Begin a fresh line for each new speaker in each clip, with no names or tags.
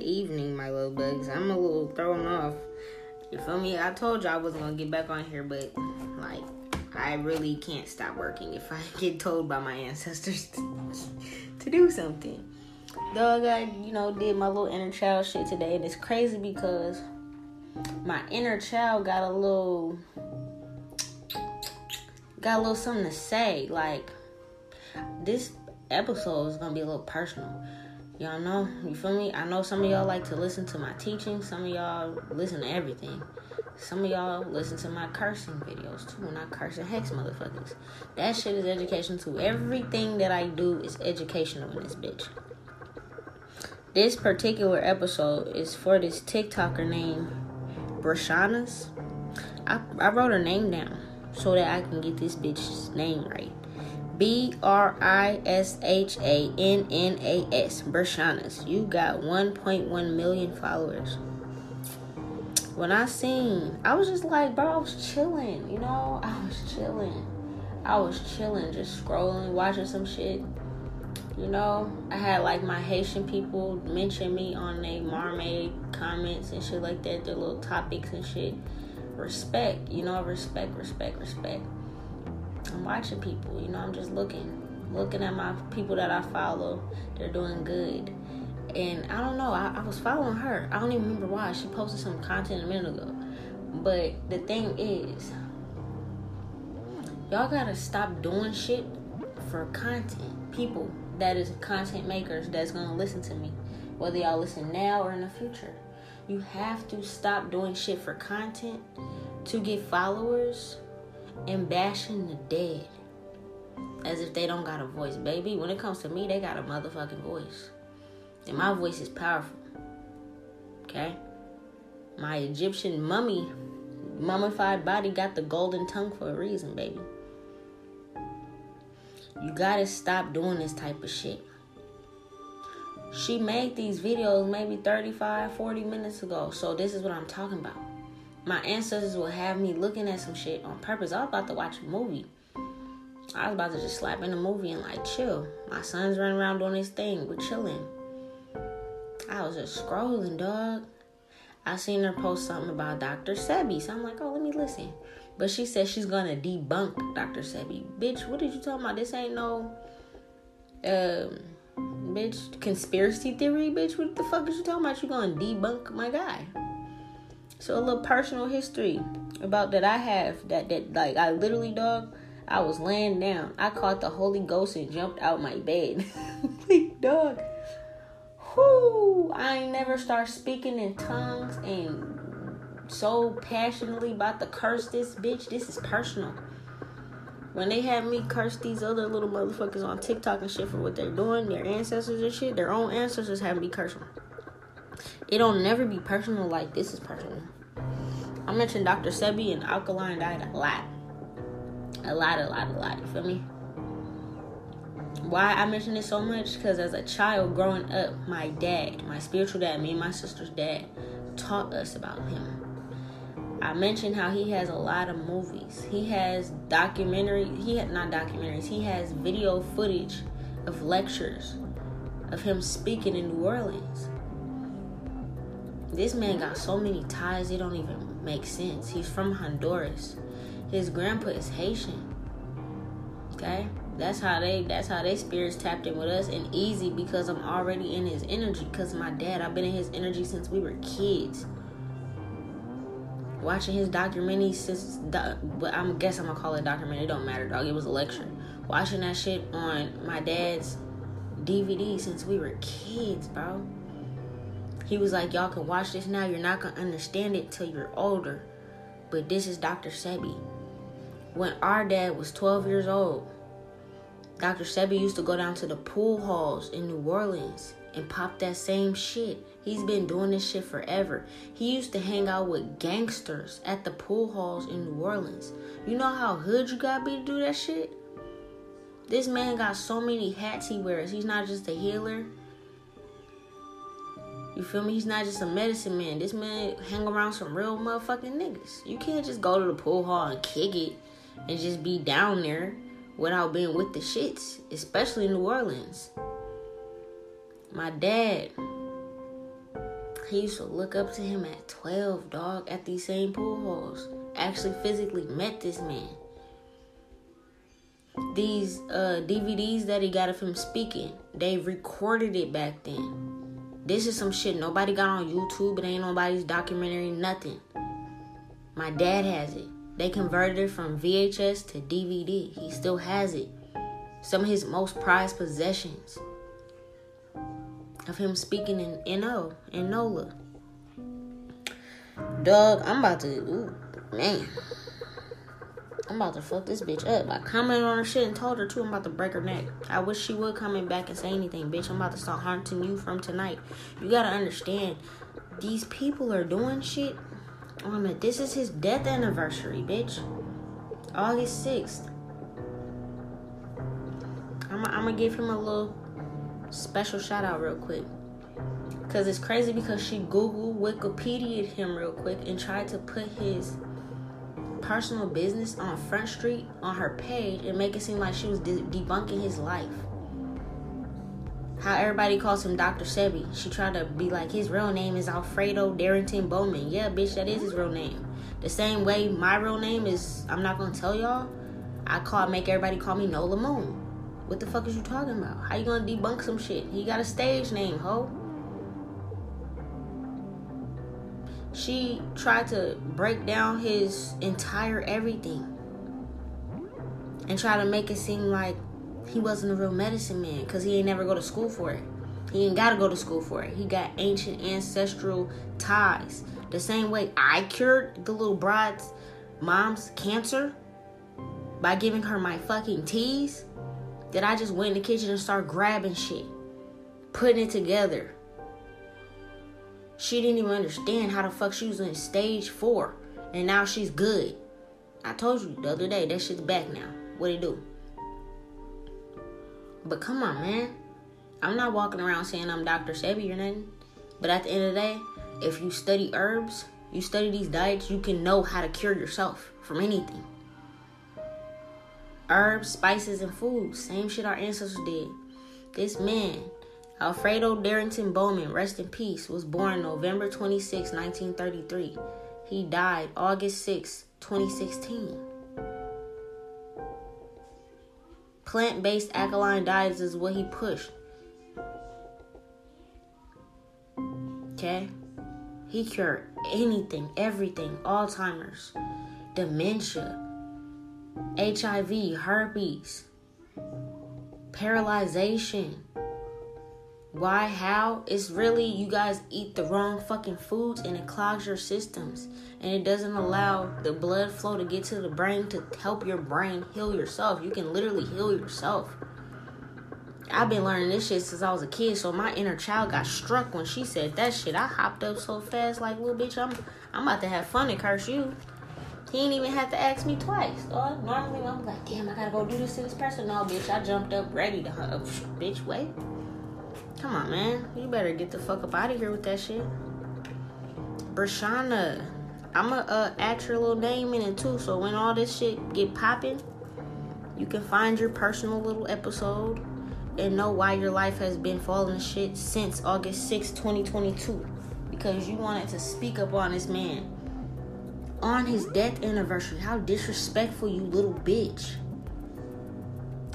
Good evening, my little bugs. I'm a little thrown off. You feel me? I told you I wasn't gonna get back on here, but like, I really can't stop working if I get told by my ancestors to, to do something. Dog, I you know did my little inner child shit today, and it's crazy because my inner child got a little got a little something to say. Like this episode is gonna be a little personal. Y'all know, you feel me? I know some of y'all like to listen to my teaching. Some of y'all listen to everything. Some of y'all listen to my cursing videos too, when I curse cursing hex motherfuckers. That shit is education too. Everything that I do is educational in this bitch. This particular episode is for this TikToker named Brishannas. I, I wrote her name down so that I can get this bitch's name right. B R I S H A N N A S. Brishannas. You got 1.1 million followers. When I seen, I was just like, bro, I was chilling, you know? I was chilling. I was chilling, just scrolling, watching some shit. You know, I had like my Haitian people mention me on their Marmade comments and shit like that, their little topics and shit. Respect, you know, respect, respect, respect. I'm watching people, you know, I'm just looking, looking at my people that I follow. They're doing good. And I don't know, I, I was following her. I don't even remember why. She posted some content a minute ago. But the thing is, y'all gotta stop doing shit for content. People that is content makers that's gonna listen to me, whether y'all listen now or in the future. You have to stop doing shit for content to get followers and bashing the dead as if they don't got a voice. Baby, when it comes to me, they got a motherfucking voice. And my voice is powerful. Okay? My Egyptian mummy, mummified body got the golden tongue for a reason, baby. You gotta stop doing this type of shit. She made these videos maybe 35, 40 minutes ago. So this is what I'm talking about. My ancestors will have me looking at some shit on purpose. I was about to watch a movie. I was about to just slap in a movie and like chill. My son's running around doing his thing. We're chilling. I was just scrolling, dog. I seen her post something about Dr. Sebi. So I'm like, oh, let me listen. But she said she's gonna debunk Dr. Sebi. Bitch, what did you talking about? This ain't no um bitch conspiracy theory, bitch. What the fuck is you talking about? You gonna debunk my guy. So a little personal history about that I have that that like I literally dog I was laying down. I caught the Holy Ghost and jumped out my bed. like dog. Whoo! I never start speaking in tongues and so passionately about to curse this bitch. This is personal. When they had me curse these other little motherfuckers on TikTok and shit for what they're doing, their ancestors and shit, their own ancestors have me curse them. It don't never be personal like this is personal. I mentioned Dr. Sebi and alkaline diet a lot. A lot, a lot, a lot. You feel me? Why I mention it so much? Because as a child growing up, my dad, my spiritual dad, me and my sister's dad, taught us about him. I mentioned how he has a lot of movies. He has documentary. He had not documentaries. He has video footage of lectures of him speaking in New Orleans. This man got so many ties, it don't even make sense. He's from Honduras. His grandpa is Haitian. Okay? That's how they that's how they spirits tapped in with us and easy because I'm already in his energy. Cause my dad, I've been in his energy since we were kids. Watching his documentary since but I'm guess I'm gonna call it documentary, it don't matter, dog. It was a lecture. Watching that shit on my dad's DVD since we were kids, bro. He was like, Y'all can watch this now. You're not gonna understand it till you're older. But this is Dr. Sebi. When our dad was 12 years old, Dr. Sebi used to go down to the pool halls in New Orleans and pop that same shit. He's been doing this shit forever. He used to hang out with gangsters at the pool halls in New Orleans. You know how hood you gotta be to do that shit? This man got so many hats he wears. He's not just a healer. You feel me? He's not just a medicine man. This man hang around some real motherfucking niggas. You can't just go to the pool hall and kick it and just be down there without being with the shits, especially in New Orleans. My dad He used to look up to him at 12, dog, at these same pool halls. Actually, physically met this man. These uh, DVDs that he got of him speaking, they recorded it back then. This is some shit nobody got on YouTube. It ain't nobody's documentary, nothing. My dad has it. They converted it from VHS to DVD. He still has it. Some of his most prized possessions of him speaking in NO in NOLA. Dog, I'm about to, ooh, man. I'm about to fuck this bitch up. I commented on her shit and told her too I'm about to break her neck. I wish she would come in back and say anything, bitch. I'm about to start haunting you from tonight. You gotta understand, these people are doing shit. Oh man, this is his death anniversary, bitch. August 6th. I'm, gonna give him a little special shout out real quick. Cause it's crazy because she Google Wikipedia him real quick and tried to put his personal business on Front Street on her page and make it seem like she was de- debunking his life. How everybody calls him Dr. Sebi. She tried to be like his real name is Alfredo Darrington Bowman. Yeah, bitch, that is his real name. The same way my real name is I'm not gonna tell y'all. I call make everybody call me Nola Moon. What the fuck is you talking about? How you gonna debunk some shit? He got a stage name, ho. She tried to break down his entire everything and try to make it seem like he wasn't a real medicine man because he ain't never go to school for it. He ain't gotta go to school for it. He got ancient ancestral ties. The same way I cured the little bride's mom's cancer by giving her my fucking teas that I just went in the kitchen and started grabbing shit, putting it together. She didn't even understand how the fuck she was in stage four, and now she's good. I told you the other day that shit's back now. What it do? But come on, man. I'm not walking around saying I'm Dr. Sebi or nothing. But at the end of the day, if you study herbs, you study these diets, you can know how to cure yourself from anything herbs, spices, and foods. Same shit our ancestors did. This man, Alfredo Darrington Bowman, rest in peace, was born November 26, 1933. He died August 6, 2016. Plant based alkaline diets is what he pushed. Okay? He cured anything, everything, Alzheimer's, dementia, HIV, herpes, paralyzation. Why, how? It's really you guys eat the wrong fucking foods and it clogs your systems and it doesn't allow the blood flow to get to the brain to help your brain heal yourself. You can literally heal yourself. I've been learning this shit since I was a kid, so my inner child got struck when she said that shit. I hopped up so fast, like little bitch, I'm I'm about to have fun and curse you. He ain't even have to ask me twice. Normally I'm like, damn, I gotta go do this to this person. No, bitch, I jumped up ready to hug. Bitch, wait. Come on, man. You better get the fuck up out of here with that shit. Brishanna. I'ma uh, add your little name in it too, so when all this shit get popping, you can find your personal little episode and know why your life has been falling shit since August 6, 2022. Because you wanted to speak up on this man on his death anniversary. How disrespectful, you little bitch.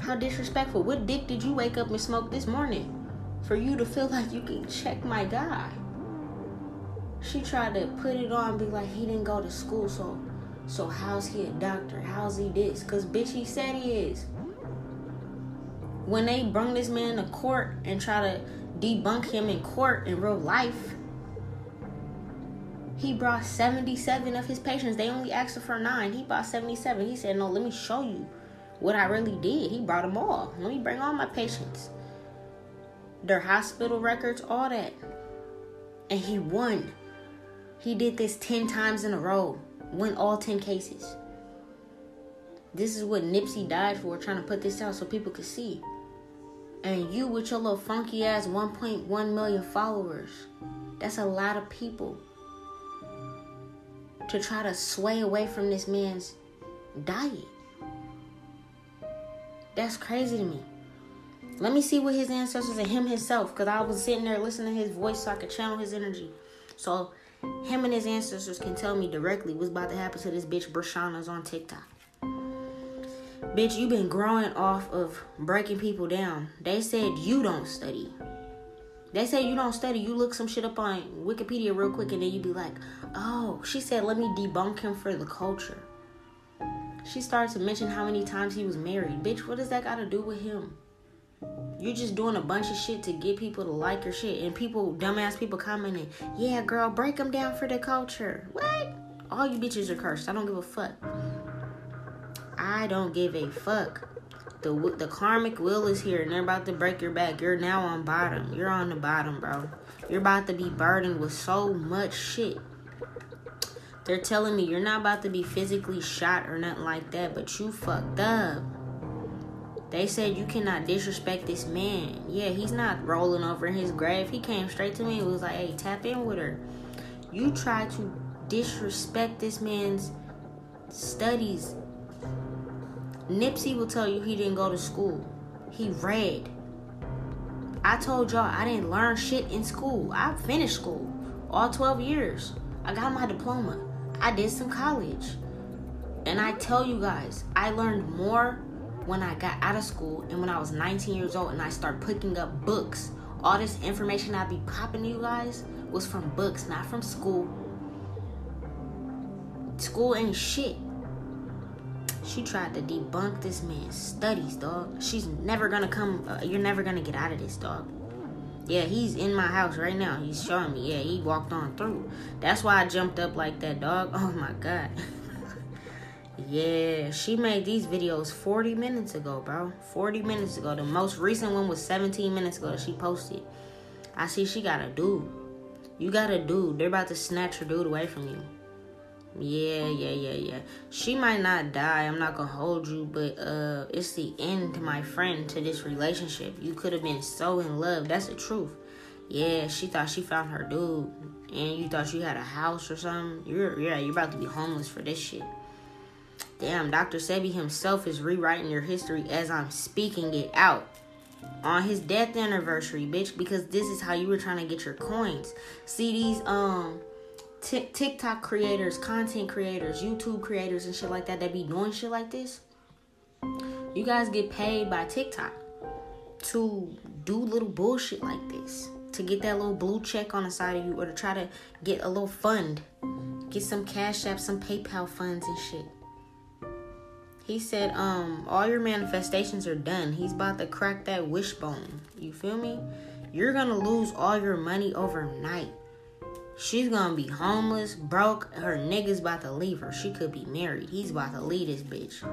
How disrespectful. What dick did you wake up and smoke this morning for you to feel like you can check my guy? She tried to put it on be like he didn't go to school, so so how's he a doctor? How's he this? Cause bitch he said he is. When they bring this man to court and try to debunk him in court in real life, he brought 77 of his patients. They only asked for nine. He brought 77. He said, No, let me show you what I really did. He brought them all. Let me bring all my patients. Their hospital records, all that. And he won. He did this 10 times in a row, won all 10 cases. This is what Nipsey died for, trying to put this out so people could see. And you, with your little funky ass 1.1 million followers, that's a lot of people to try to sway away from this man's diet. That's crazy to me. Let me see what his ancestors and him himself, because I was sitting there listening to his voice so I could channel his energy. So him and his ancestors can tell me directly what's about to happen to this bitch Brishanna's on TikTok. Bitch, you been growing off of breaking people down. They said you don't study. They say you don't study. You look some shit up on Wikipedia real quick and then you be like, oh, she said, let me debunk him for the culture. She started to mention how many times he was married. Bitch, what does that got to do with him? You're just doing a bunch of shit to get people to like your shit. And people, dumbass people commenting, yeah, girl, break them down for the culture. What? All you bitches are cursed. I don't give a fuck. I don't give a fuck. The the karmic will is here and they're about to break your back. You're now on bottom. You're on the bottom, bro. You're about to be burdened with so much shit. They're telling me you're not about to be physically shot or nothing like that, but you fucked up. They said you cannot disrespect this man. Yeah, he's not rolling over in his grave. He came straight to me and was like, hey, tap in with her. You try to disrespect this man's studies Nipsey will tell you he didn't go to school. He read. I told y'all I didn't learn shit in school. I finished school all 12 years. I got my diploma. I did some college. And I tell you guys, I learned more when I got out of school and when I was 19 years old and I started picking up books. All this information I be popping to you guys was from books, not from school. School ain't shit. She tried to debunk this man's studies, dog. She's never gonna come. Uh, you're never gonna get out of this, dog. Yeah, he's in my house right now. He's showing me. Yeah, he walked on through. That's why I jumped up like that, dog. Oh my god. yeah, she made these videos 40 minutes ago, bro. 40 minutes ago. The most recent one was 17 minutes ago that she posted. I see she got a dude. You got a dude. They're about to snatch her dude away from you. Yeah, yeah, yeah, yeah. She might not die. I'm not gonna hold you, but uh, it's the end, to my friend, to this relationship. You could have been so in love. That's the truth. Yeah, she thought she found her dude, and you thought you had a house or something. You're yeah, you're about to be homeless for this shit. Damn, Dr. Sebi himself is rewriting your history as I'm speaking it out on his death anniversary, bitch, because this is how you were trying to get your coins. See these um t- TikTok creators, content creators, YouTube creators, and shit like that that be doing shit like this, you guys get paid by TikTok to do little bullshit like this, to get that little blue check on the side of you, or to try to get a little fund, get some cash app, some PayPal funds and shit. He said, um, all your manifestations are done. He's about to crack that wishbone. You feel me? You're gonna lose all your money overnight. She's gonna be homeless, broke. Her nigga's about to leave her. She could be married. He's about to leave this bitch.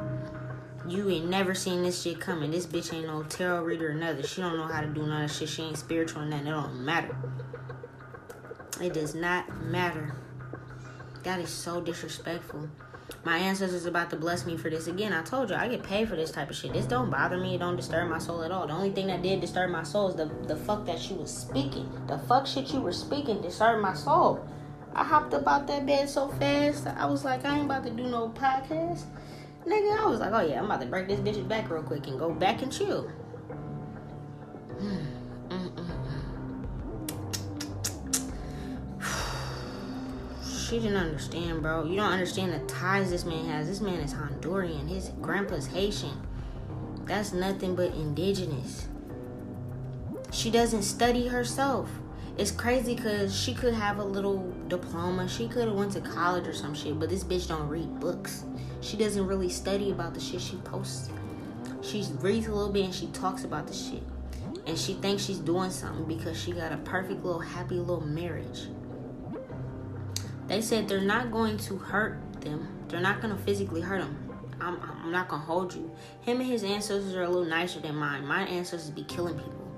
You ain't never seen this shit coming. This bitch ain't no tarot reader or nothing. She don't know how to do none of shit. She ain't spiritual and nothing. It don't matter. It does not matter. That is so disrespectful my ancestors about to bless me for this again. I told you I get paid for this type of shit. This don't bother me. It don't disturb my soul at all. The only thing that did disturb my soul is the the fuck that she was speaking. The fuck shit you were speaking disturbed my soul. I hopped up out that bed so fast. I was like, I ain't about to do no podcast. Nigga, I was like, oh yeah, I'm about to break this bitch's back real quick and go back and chill. Hmm. She didn't understand, bro. You don't understand the ties this man has. This man is Honduran. His grandpa's Haitian. That's nothing but indigenous. She doesn't study herself. It's crazy because she could have a little diploma. She could have went to college or some shit, but this bitch don't read books. She doesn't really study about the shit she posts. She reads a little bit and she talks about the shit. And she thinks she's doing something because she got a perfect little happy little marriage. They said they're not going to hurt them. They're not going to physically hurt them. I'm, I'm not going to hold you. Him and his ancestors are a little nicer than mine. My ancestors be killing people.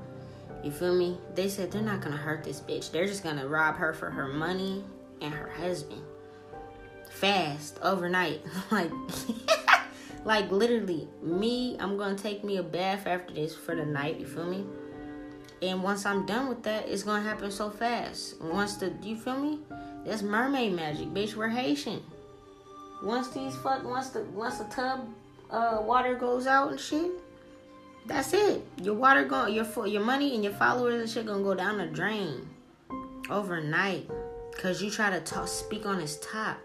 You feel me? They said they're not going to hurt this bitch. They're just going to rob her for her money and her husband. Fast, overnight. like, like literally, me, I'm going to take me a bath after this for the night. You feel me? And once I'm done with that, it's gonna happen so fast. Once the you feel me? That's mermaid magic, bitch. We're Haitian. Once these fuck once the once the tub uh water goes out and shit, that's it. Your water going your your money and your followers and shit gonna go down the drain overnight. Cause you try to talk, speak on his top.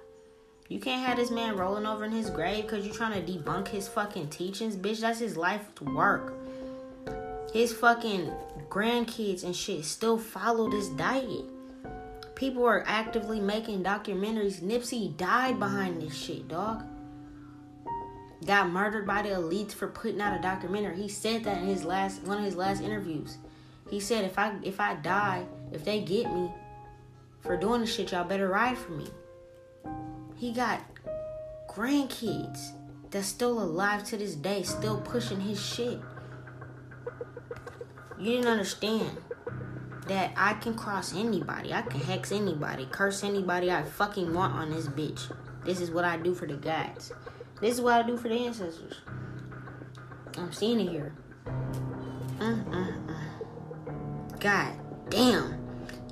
You can't have this man rolling over in his grave because you're trying to debunk his fucking teachings, bitch. That's his life's work. His fucking grandkids and shit still follow this diet. People are actively making documentaries. Nipsey died behind this shit, dog. Got murdered by the elites for putting out a documentary. He said that in his last one of his last interviews. He said if I if I die, if they get me for doing this shit, y'all better ride for me. He got grandkids that's still alive to this day, still pushing his shit. You didn't understand that I can cross anybody. I can hex anybody, curse anybody I fucking want on this bitch. This is what I do for the gods. This is what I do for the ancestors. I'm seeing it here. Mm-mm-mm. God damn.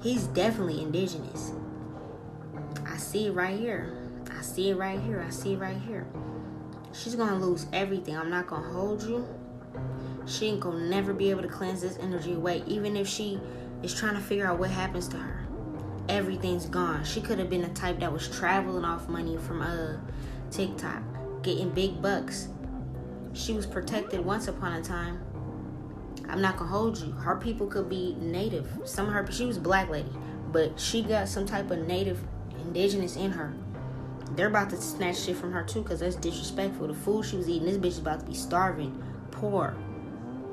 He's definitely indigenous. I see it right here. I see it right here. I see it right here. She's gonna lose everything. I'm not gonna hold you. She ain't gonna never be able to cleanse this energy away, even if she is trying to figure out what happens to her. Everything's gone. She could have been the type that was traveling off money from uh TikTok, getting big bucks. She was protected once upon a time. I'm not gonna hold you. Her people could be native. Some of her she was black lady, but she got some type of native indigenous in her. They're about to snatch shit from her too, cause that's disrespectful. The food she was eating, this bitch is about to be starving, poor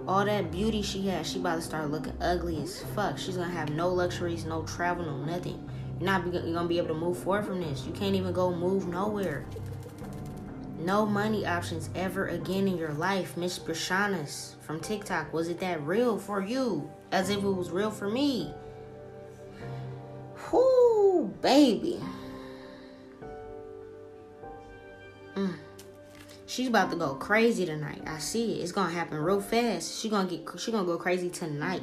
all that beauty she has, she about to start looking ugly as fuck. She's gonna have no luxuries, no travel, no nothing. You're not you're gonna be able to move forward from this. You can't even go move nowhere. No money options ever again in your life, Miss Brishannas from TikTok. Was it that real for you? As if it was real for me. Whoo, baby. Mm. She's about to go crazy tonight. I see it. It's gonna happen real fast. She gonna get. She gonna go crazy tonight.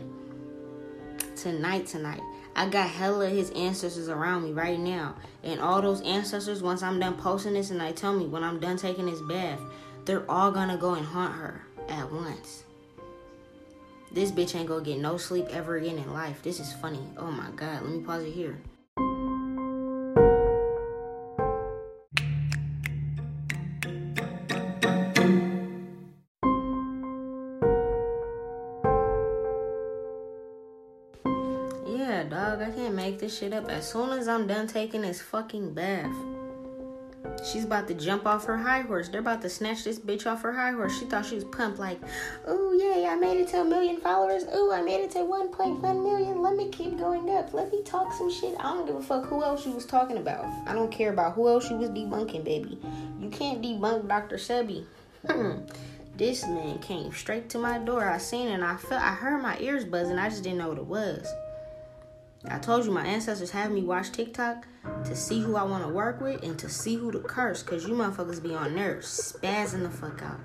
Tonight, tonight. I got hella his ancestors around me right now, and all those ancestors. Once I'm done posting this, and I tell me when I'm done taking this bath, they're all gonna go and haunt her at once. This bitch ain't gonna get no sleep ever again in life. This is funny. Oh my god. Let me pause it here. This shit up as soon as I'm done taking this fucking bath. She's about to jump off her high horse. They're about to snatch this bitch off her high horse. She thought she was pumped, like, oh, yay, I made it to a million followers. Oh, I made it to 1.1 million. Let me keep going up. Let me talk some shit. I don't give a fuck who else she was talking about. I don't care about who else she was debunking, baby. You can't debunk Dr. Sebi. Hmm. this man came straight to my door. I seen it and I felt, I heard my ears buzzing. I just didn't know what it was. I told you my ancestors have me watch TikTok to see who I want to work with and to see who to curse because you motherfuckers be on nerves, spazzing the fuck out.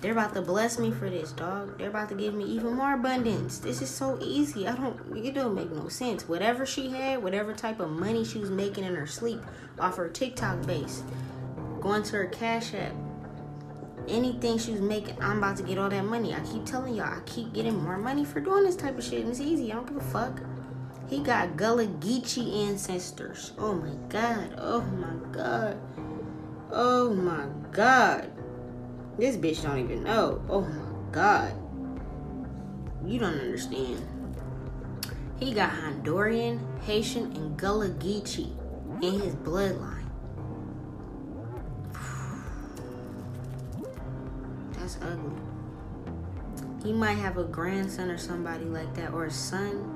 They're about to bless me for this, dog. They're about to give me even more abundance. This is so easy. I don't, it don't make no sense. Whatever she had, whatever type of money she was making in her sleep off her TikTok base, going to her Cash App, anything she was making, I'm about to get all that money. I keep telling y'all, I keep getting more money for doing this type of shit. And it's easy. I don't give a fuck. He got Gullah Geechee ancestors. Oh my god. Oh my god. Oh my god. This bitch don't even know. Oh my god. You don't understand. He got Honduran, Haitian, and Gullah Geechee in his bloodline. That's ugly. He might have a grandson or somebody like that, or a son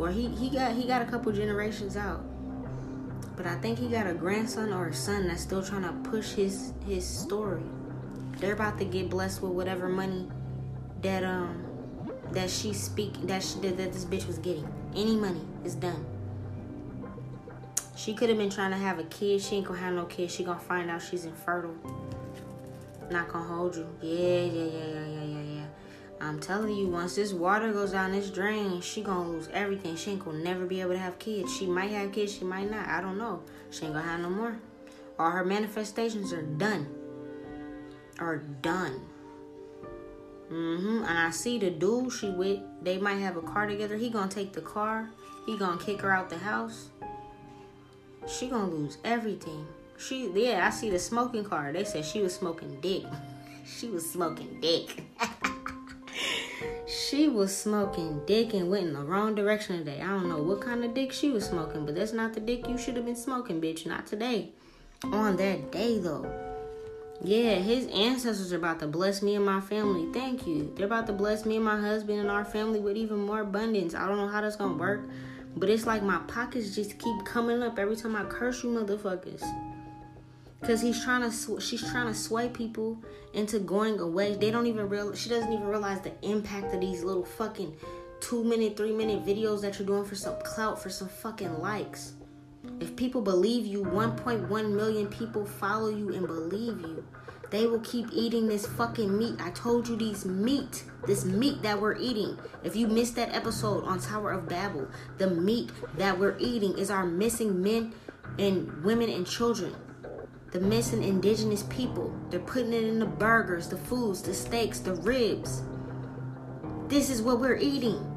or he he got he got a couple generations out. But I think he got a grandson or a son that's still trying to push his his story. They're about to get blessed with whatever money that um that she speak that she, that, this bitch was getting. Any money is done. She could have been trying to have a kid. She ain't gonna have no kid. She gonna find out she's infertile. Not gonna hold you. Yeah, yeah, yeah, yeah, yeah, yeah. I'm telling you, once this water goes down this drain, she gonna lose everything. She ain't gonna never be able to have kids. She might have kids, she might not. I don't know. She ain't gonna have no more. All her manifestations are done. Are done. Mm-hmm. And I see the dude she with, they might have a car together. He gonna take the car. He gonna kick her out the house. She gonna lose everything. She yeah, I see the smoking car. They said she was smoking dick. she was smoking dick. she was smoking dick and went in the wrong direction today. I don't know what kind of dick she was smoking, but that's not the dick you should have been smoking, bitch. Not today. On that day though. Yeah, his ancestors are about to bless me and my family. Thank you. They're about to bless me and my husband and our family with even more abundance. I don't know how that's gonna work, but it's like my pockets just keep coming up every time I curse you, motherfuckers. Cause he's trying to, sw- she's trying to sway people into going away. They don't even real. She doesn't even realize the impact of these little fucking two minute, three minute videos that you're doing for some clout, for some fucking likes. If people believe you, 1.1 million people follow you and believe you. They will keep eating this fucking meat. I told you these meat, this meat that we're eating. If you missed that episode on Tower of Babel, the meat that we're eating is our missing men and women and children. The missing indigenous people. They're putting it in the burgers, the foods, the steaks, the ribs. This is what we're eating.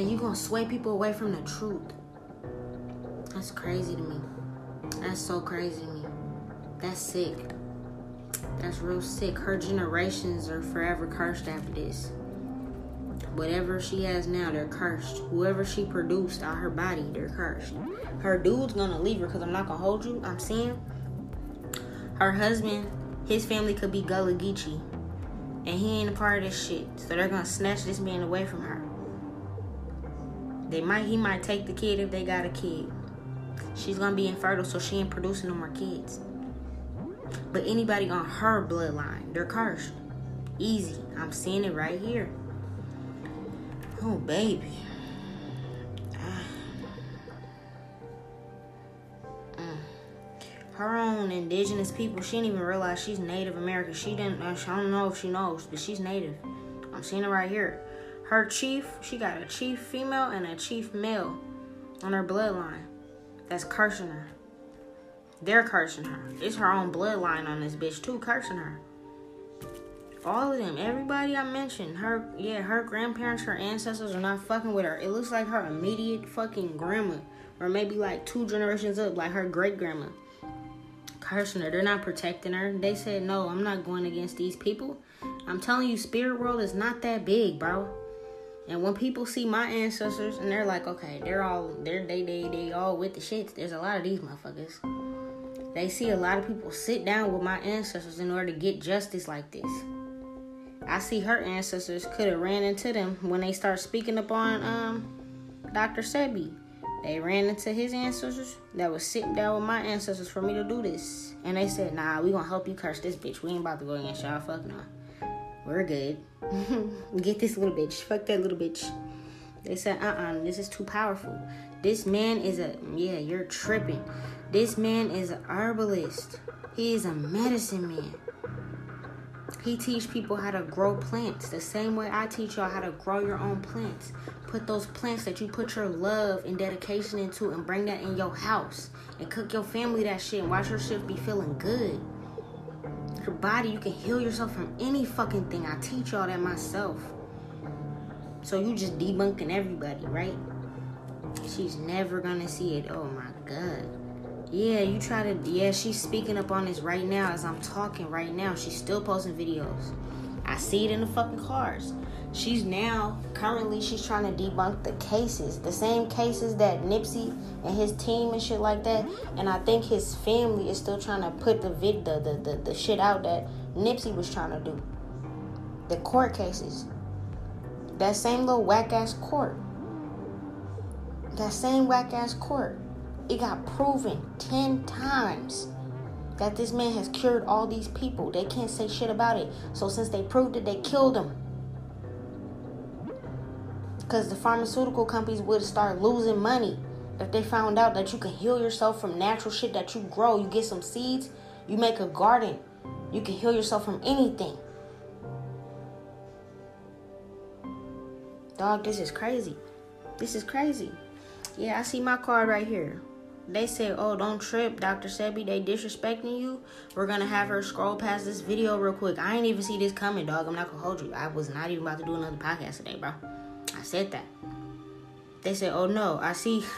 and you're gonna sway people away from the truth. That's crazy to me. That's so crazy to me. That's sick. That's real sick. Her generations are forever cursed after this. Whatever she has now, they're cursed. Whoever she produced out her body, they're cursed. Her dude's gonna leave her because I'm not gonna hold you. I'm seeing her husband, his family could be Gullah Geechee. And he ain't a part of this shit. So they're gonna snatch this man away from her. They might he might take the kid if they got a kid. She's gonna be infertile, so she ain't producing no more kids. But anybody on her bloodline, they're cursed. Easy. I'm seeing it right here. Oh baby. Mm. Her own indigenous people, she didn't even realize she's Native American. She didn't. I don't know if she knows, but she's Native. I'm seeing it right here. Her chief, she got a chief female and a chief male on her bloodline that's cursing her. They're cursing her. It's her own bloodline on this bitch too, cursing her. All of them, everybody I mentioned, her, yeah, her grandparents, her ancestors are not fucking with her. It looks like her immediate fucking grandma, or maybe like two generations up, like her great grandma. Cursing her, they're not protecting her. They said, no, I'm not going against these people. I'm telling you, spirit world is not that big, bro. And when people see my ancestors and they're like, okay, they're all they're they they they all with the shits. There's a lot of these motherfuckers. They see a lot of people sit down with my ancestors in order to get justice like this. I see her ancestors could have ran into them when they start speaking upon um Dr. Sebi. They ran into his ancestors that was sitting down with my ancestors for me to do this. And they said, nah, we gonna help you curse this bitch. We ain't about to go against y'all. Fuck no. We're good. Get this little bitch. Fuck that little bitch. They said, uh uh-uh, uh this is too powerful. This man is a, yeah, you're tripping. This man is an herbalist. He is a medicine man. He teach people how to grow plants the same way I teach y'all how to grow your own plants. Put those plants that you put your love and dedication into and bring that in your house and cook your family that shit and watch your shit be feeling good your body, you can heal yourself from any fucking thing. I teach y'all that myself. So you just debunking everybody, right? She's never gonna see it. Oh my god. Yeah, you try to. Yeah, she's speaking up on this right now as I'm talking right now. She's still posting videos. I see it in the fucking cars she's now currently she's trying to debunk the cases the same cases that nipsey and his team and shit like that and i think his family is still trying to put the vid the, the, the, the shit out that nipsey was trying to do the court cases that same little whack ass court that same whack ass court it got proven 10 times that this man has cured all these people they can't say shit about it so since they proved it they killed him because the pharmaceutical companies would start losing money if they found out that you can heal yourself from natural shit that you grow. You get some seeds, you make a garden, you can heal yourself from anything. Dog, this is crazy. This is crazy. Yeah, I see my card right here. They said, "Oh, don't trip, Dr. Sebi. They disrespecting you. We're gonna have her scroll past this video real quick. I ain't even see this coming, dog. I'm not gonna hold you. I was not even about to do another podcast today, bro. I said that. They said, "Oh no, I see."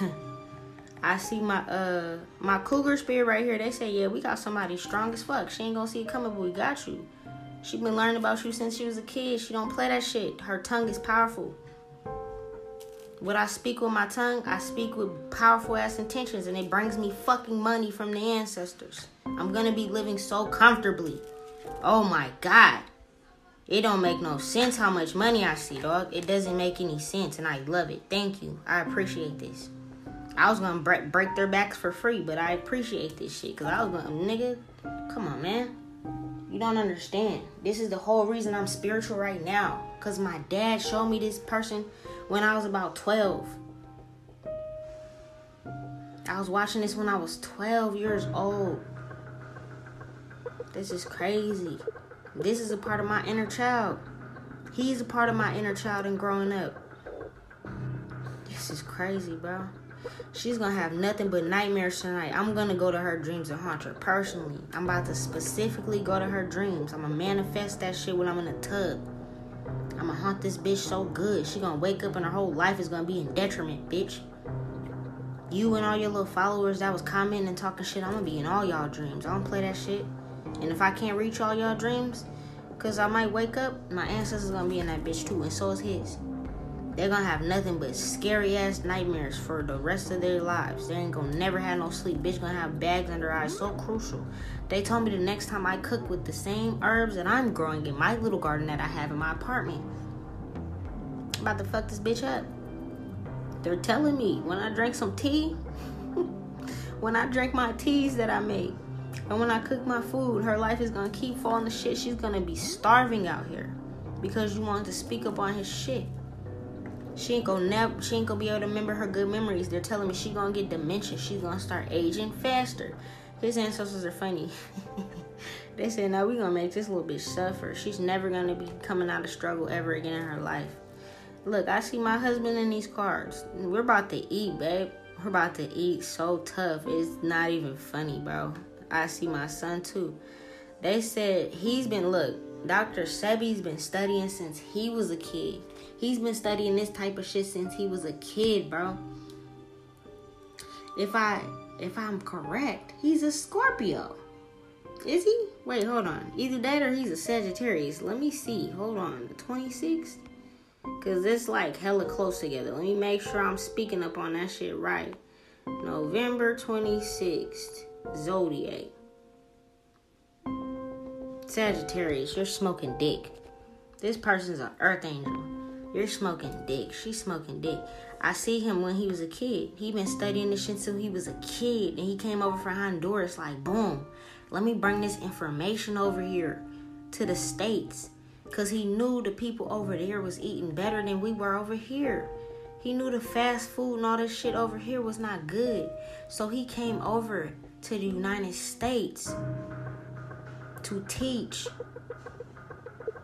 I see my uh my cougar spirit right here. They say, yeah, we got somebody strong as fuck. She ain't gonna see it coming, but we got you. She been learning about you since she was a kid. She don't play that shit. Her tongue is powerful. What I speak with my tongue, I speak with powerful ass intentions, and it brings me fucking money from the ancestors. I'm gonna be living so comfortably. Oh my god. It don't make no sense how much money I see, dog. It doesn't make any sense, and I love it. Thank you. I appreciate this. I was gonna break break their backs for free, but I appreciate this shit because I was gonna nigga. Come on, man. You don't understand. This is the whole reason I'm spiritual right now. Cause my dad showed me this person when I was about 12. I was watching this when I was 12 years old. This is crazy. This is a part of my inner child. He's a part of my inner child and growing up. This is crazy, bro. She's gonna have nothing but nightmares tonight. I'm gonna go to her dreams and haunt her personally. I'm about to specifically go to her dreams. I'm gonna manifest that shit when I'm in a tub. I'm gonna haunt this bitch so good. She gonna wake up and her whole life is gonna be in detriment, bitch. You and all your little followers that was commenting and talking shit, I'm gonna be in all y'all dreams. I don't play that shit. And if I can't reach all y'all dreams, cause I might wake up, my ancestors gonna be in that bitch too, and so is his they're gonna have nothing but scary ass nightmares for the rest of their lives. They ain't gonna never have no sleep. Bitch gonna have bags under eyes. So crucial. They told me the next time I cook with the same herbs that I'm growing in my little garden that I have in my apartment. I'm about to fuck this bitch up. They're telling me when I drink some tea, when I drink my teas that I make, and when I cook my food, her life is gonna keep falling to shit. She's gonna be starving out here because you wanted to speak up on his shit. She ain't gonna never she ain't gonna be able to remember her good memories. They're telling me she gonna get dementia. She's gonna start aging faster. His ancestors are funny. they said, now we gonna make this little bitch suffer. She's never gonna be coming out of struggle ever again in her life. Look, I see my husband in these cards. We're about to eat, babe. We're about to eat so tough. It's not even funny, bro. I see my son too. They said he's been look, Dr. Sebi's been studying since he was a kid. He's been studying this type of shit since he was a kid, bro. If I if I'm correct, he's a Scorpio. Is he? Wait, hold on. Either that or he's a Sagittarius. Let me see. Hold on. The 26th? Cause it's like hella close together. Let me make sure I'm speaking up on that shit right. November 26th. Zodiac. Sagittarius, you're smoking dick. This person's an earth angel. You're smoking dick. She's smoking dick. I see him when he was a kid. He been studying this shit since he was a kid. And he came over from Honduras like, boom, let me bring this information over here to the States. Because he knew the people over there was eating better than we were over here. He knew the fast food and all this shit over here was not good. So he came over to the United States to teach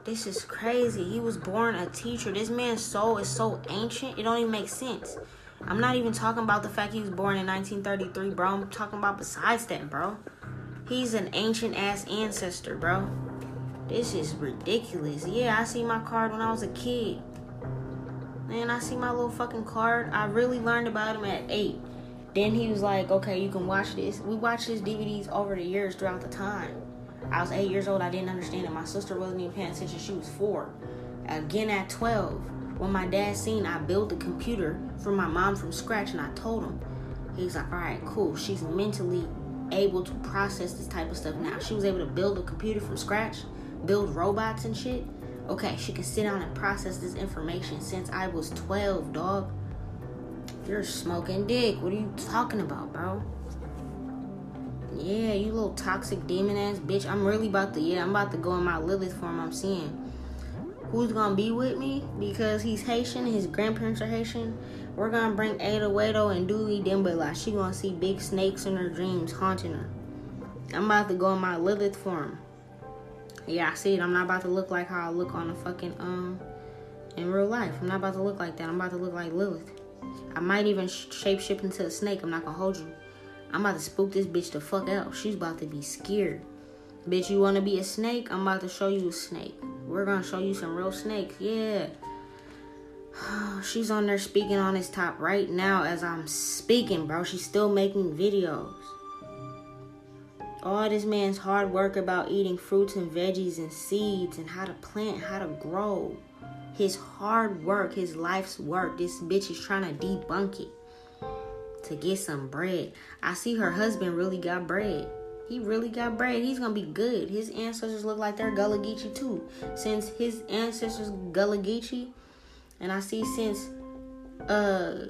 this is crazy. He was born a teacher. This man's soul is so ancient, it don't even make sense. I'm not even talking about the fact he was born in 1933, bro. I'm talking about besides that, bro. He's an ancient ass ancestor, bro. This is ridiculous. Yeah, I see my card when I was a kid. Man, I see my little fucking card. I really learned about him at eight. Then he was like, okay, you can watch this. We watched his DVDs over the years throughout the time. I was eight years old. I didn't understand it. My sister wasn't even paying attention. She was four. Again at 12, when my dad seen I built a computer for my mom from scratch, and I told him, he's like, all right, cool. She's mentally able to process this type of stuff now. She was able to build a computer from scratch, build robots and shit. Okay, she can sit down and process this information since I was 12, dog. You're smoking dick. What are you talking about, bro? Yeah, you little toxic demon ass bitch. I'm really about to, yeah, I'm about to go in my Lilith form. I'm seeing who's gonna be with me because he's Haitian, his grandparents are Haitian. We're gonna bring Ada Wedo and Dewey Dembala. She gonna see big snakes in her dreams haunting her. I'm about to go in my Lilith form. Yeah, I see it. I'm not about to look like how I look on the fucking um in real life. I'm not about to look like that. I'm about to look like Lilith. I might even shapeshift into a snake. I'm not gonna hold you. I'm about to spook this bitch the fuck out. She's about to be scared. Bitch, you wanna be a snake? I'm about to show you a snake. We're gonna show you some real snakes. Yeah. She's on there speaking on his top right now as I'm speaking, bro. She's still making videos. All this man's hard work about eating fruits and veggies and seeds and how to plant, how to grow. His hard work, his life's work. This bitch is trying to debunk it to get some bread. I see her husband really got bread. He really got bread. He's gonna be good. His ancestors look like they're Gullah Geechee too. Since his ancestors Gullah Geechee, and I see since uh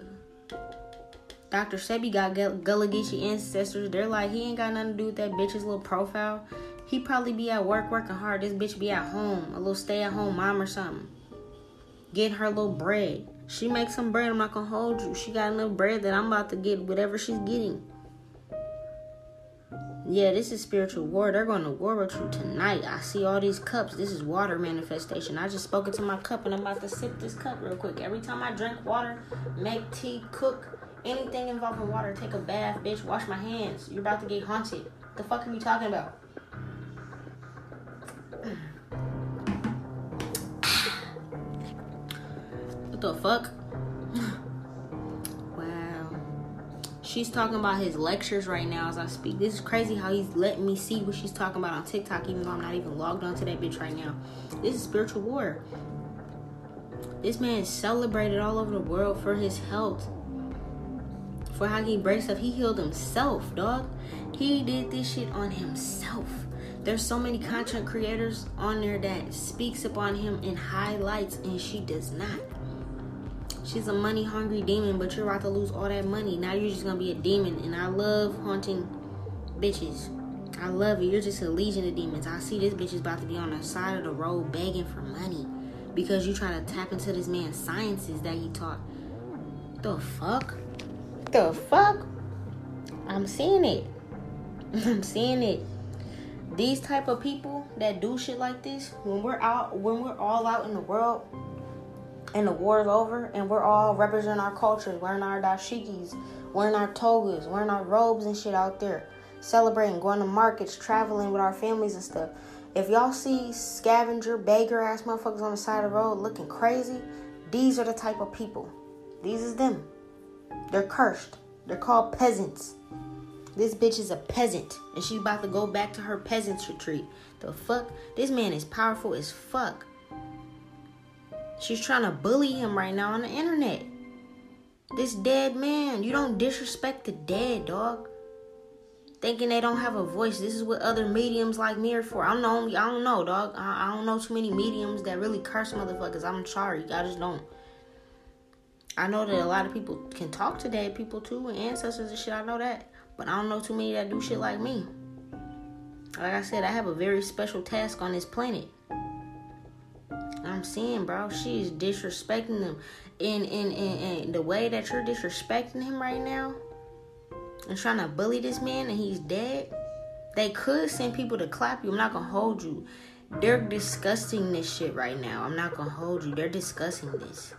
Dr. Sebi got Gullah Geechee ancestors, they're like he ain't got nothing to do with that bitch's little profile. He probably be at work working hard. This bitch be at home, a little stay at home mom or something. Getting her little bread. She makes some bread. I'm not gonna hold you. She got enough bread that I'm about to get whatever she's getting. Yeah, this is spiritual war. They're going to war with you tonight. I see all these cups. This is water manifestation. I just spoke into my cup and I'm about to sip this cup real quick. Every time I drink water, make tea, cook, anything involving water, take a bath, bitch, wash my hands. You're about to get haunted. The fuck are you talking about? What the fuck? Wow. She's talking about his lectures right now as I speak. This is crazy how he's letting me see what she's talking about on TikTok, even though I'm not even logged onto that bitch right now. This is spiritual war. This man is celebrated all over the world for his health. For how he breaks up. He healed himself, dog. He did this shit on himself. There's so many content creators on there that speaks upon him in highlights and she does not. She's a money hungry demon, but you're about to lose all that money. Now you're just gonna be a demon. And I love haunting bitches. I love it. You're just a legion of demons. I see this bitch is about to be on the side of the road begging for money because you trying to tap into this man's sciences that he taught. The fuck? The fuck? I'm seeing it. I'm seeing it. These type of people that do shit like this, when we're out, when we're all out in the world, and the war is over and we're all representing our cultures, wearing our dashikis, wearing our togas, wearing our robes and shit out there, celebrating, going to markets, traveling with our families and stuff. If y'all see scavenger, beggar ass motherfuckers on the side of the road looking crazy, these are the type of people. These is them. They're cursed. They're called peasants. This bitch is a peasant and she's about to go back to her peasant's retreat. The fuck? This man is powerful as fuck. She's trying to bully him right now on the internet. This dead man. You don't disrespect the dead, dog. Thinking they don't have a voice. This is what other mediums like me are for. I'm the only, I don't know, dog. I, I don't know too many mediums that really curse motherfuckers. I'm sorry. I just don't. I know that a lot of people can talk to dead people too and ancestors and shit. I know that. But I don't know too many that do shit like me. Like I said, I have a very special task on this planet. I'm seeing, bro. She's disrespecting them. And, and, and, and the way that you're disrespecting him right now and trying to bully this man and he's dead, they could send people to clap you. I'm not gonna hold you. They're discussing this shit right now. I'm not gonna hold you. They're discussing this.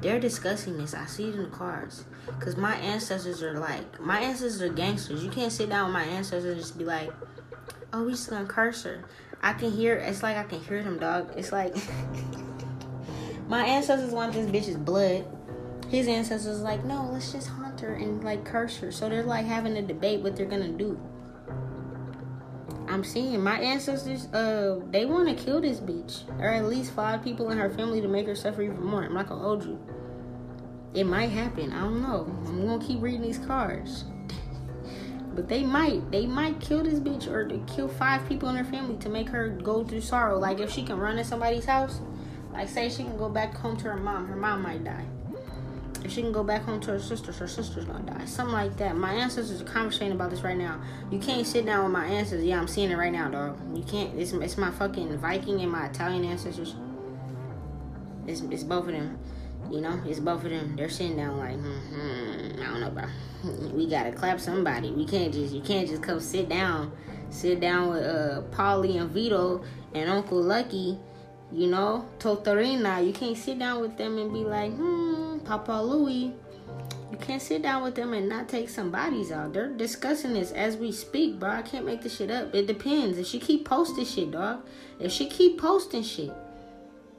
They're discussing this. I see it in the cards. Cause my ancestors are like my ancestors are gangsters. You can't sit down with my ancestors and just be like, oh, we just gonna curse her. I can hear. It's like I can hear them, dog. It's like my ancestors want this bitch's blood. His ancestors like, no, let's just haunt her and like curse her. So they're like having a debate what they're gonna do. I'm seeing my ancestors. Uh, they want to kill this bitch, or at least five people in her family to make her suffer even more. I'm not gonna hold you. It might happen. I don't know. I'm gonna keep reading these cards. But they might, they might kill this bitch or kill five people in her family to make her go through sorrow. Like if she can run in somebody's house, like say she can go back home to her mom, her mom might die. If she can go back home to her sisters, her sister's gonna die. Something like that. My ancestors are conversating about this right now. You can't sit down with my ancestors. Yeah, I'm seeing it right now, dog. You can't. It's, it's my fucking Viking and my Italian ancestors. It's, it's both of them. You know, it's both of them. They're sitting down like, hmm, I don't know, bro. We gotta clap somebody. We can't just, you can't just come sit down, sit down with uh Polly and Vito and Uncle Lucky. You know, Totorina. You can't sit down with them and be like, hmm, Papa Louie. You can't sit down with them and not take some bodies out. They're discussing this as we speak, bro. I can't make this shit up. It depends. If she keep posting shit, dog. If she keep posting shit,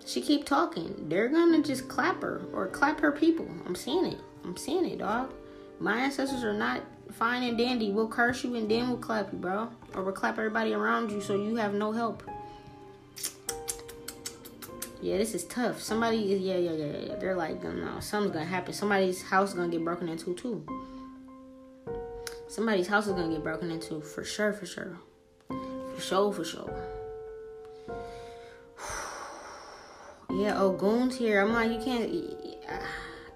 she keep talking. They're gonna just clap her or clap her people. I'm seeing it. I'm seeing it, dog. My ancestors are not fine and dandy. We'll curse you and then we'll clap you, bro. Or we'll clap everybody around you so you have no help. Yeah, this is tough. Somebody is yeah, yeah, yeah, yeah. They're like, no, something's gonna happen. Somebody's house is gonna get broken into too. Somebody's house is gonna get broken into for sure, for sure, for sure, for sure. Yeah, oh, goons here. I'm like, you can't.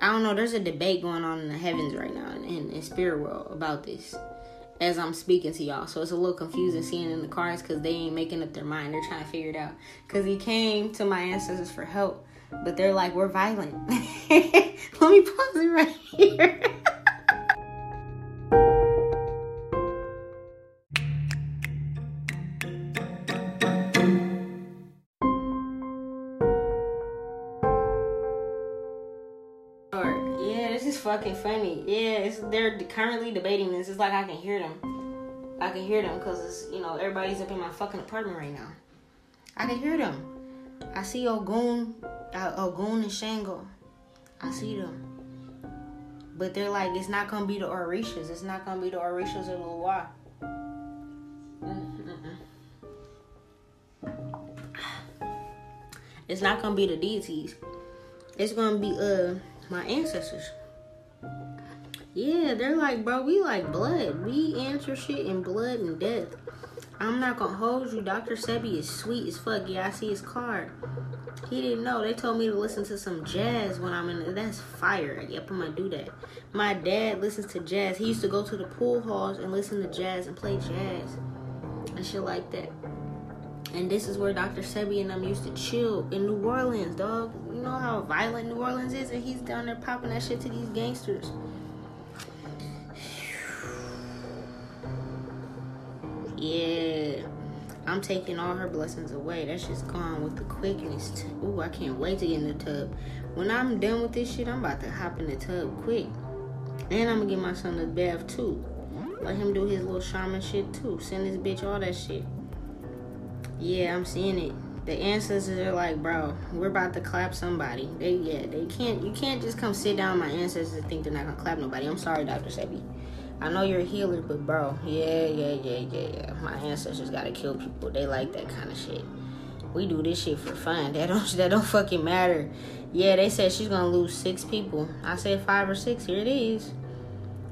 I don't know. There's a debate going on in the heavens right now in, in spirit world about this as I'm speaking to y'all. So it's a little confusing seeing in the cards because they ain't making up their mind. They're trying to figure it out. Because he came to my ancestors for help, but they're like, we're violent. Let me pause it right here. fucking funny. Yeah, it's they're currently debating this. It's like I can hear them. I can hear them because it's you know everybody's up in my fucking apartment right now. I can hear them. I see Ogun, uh, Ogun and Shango. I see them. But they're like, it's not gonna be the Orishas. It's not gonna be the Orishas or the Loa. It's not gonna be the deities. It's gonna be uh my ancestors. Yeah, they're like, bro, we like blood. We answer shit in blood and death. I'm not gonna hold you. Dr. Sebi is sweet as fuck. Yeah, I see his card. He didn't know. They told me to listen to some jazz when I'm in. That's fire. Yep, I'm gonna do that. My dad listens to jazz. He used to go to the pool halls and listen to jazz and play jazz and shit like that. And this is where Dr. Sebi and them used to chill in New Orleans, dog. You know how violent New Orleans is, and he's down there popping that shit to these gangsters. Yeah. I'm taking all her blessings away. That's just gone with the quickness. Ooh, I can't wait to get in the tub. When I'm done with this shit, I'm about to hop in the tub quick. And I'm gonna get my son a bath too. Let him do his little shaman shit too. Send this bitch all that shit. Yeah, I'm seeing it. The ancestors are like, bro, we're about to clap somebody. They yeah, they can't you can't just come sit down my ancestors and think they're not gonna clap nobody. I'm sorry, Dr. Sebi. I know you're a healer, but bro, yeah, yeah, yeah, yeah, yeah. My ancestors gotta kill people. They like that kind of shit. We do this shit for fun. That don't that don't fucking matter. Yeah, they said she's gonna lose six people. I said five or six. Here it is.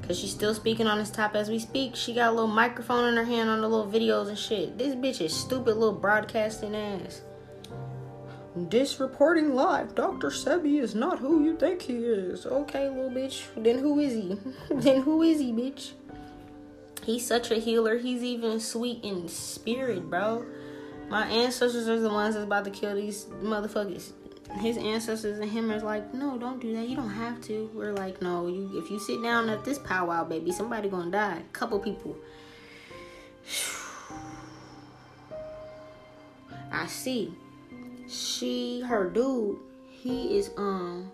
Cause she's still speaking on this top as we speak. She got a little microphone in her hand on the little videos and shit. This bitch is stupid little broadcasting ass. This reporting live, Dr. Sebi is not who you think he is. Okay, little bitch. Then who is he? then who is he, bitch? He's such a healer. He's even sweet in spirit, bro. My ancestors are the ones that's about to kill these motherfuckers. His ancestors and him are like, no, don't do that. You don't have to. We're like, no, you if you sit down at this powwow, baby, somebody gonna die. A Couple people. I see she her dude he is um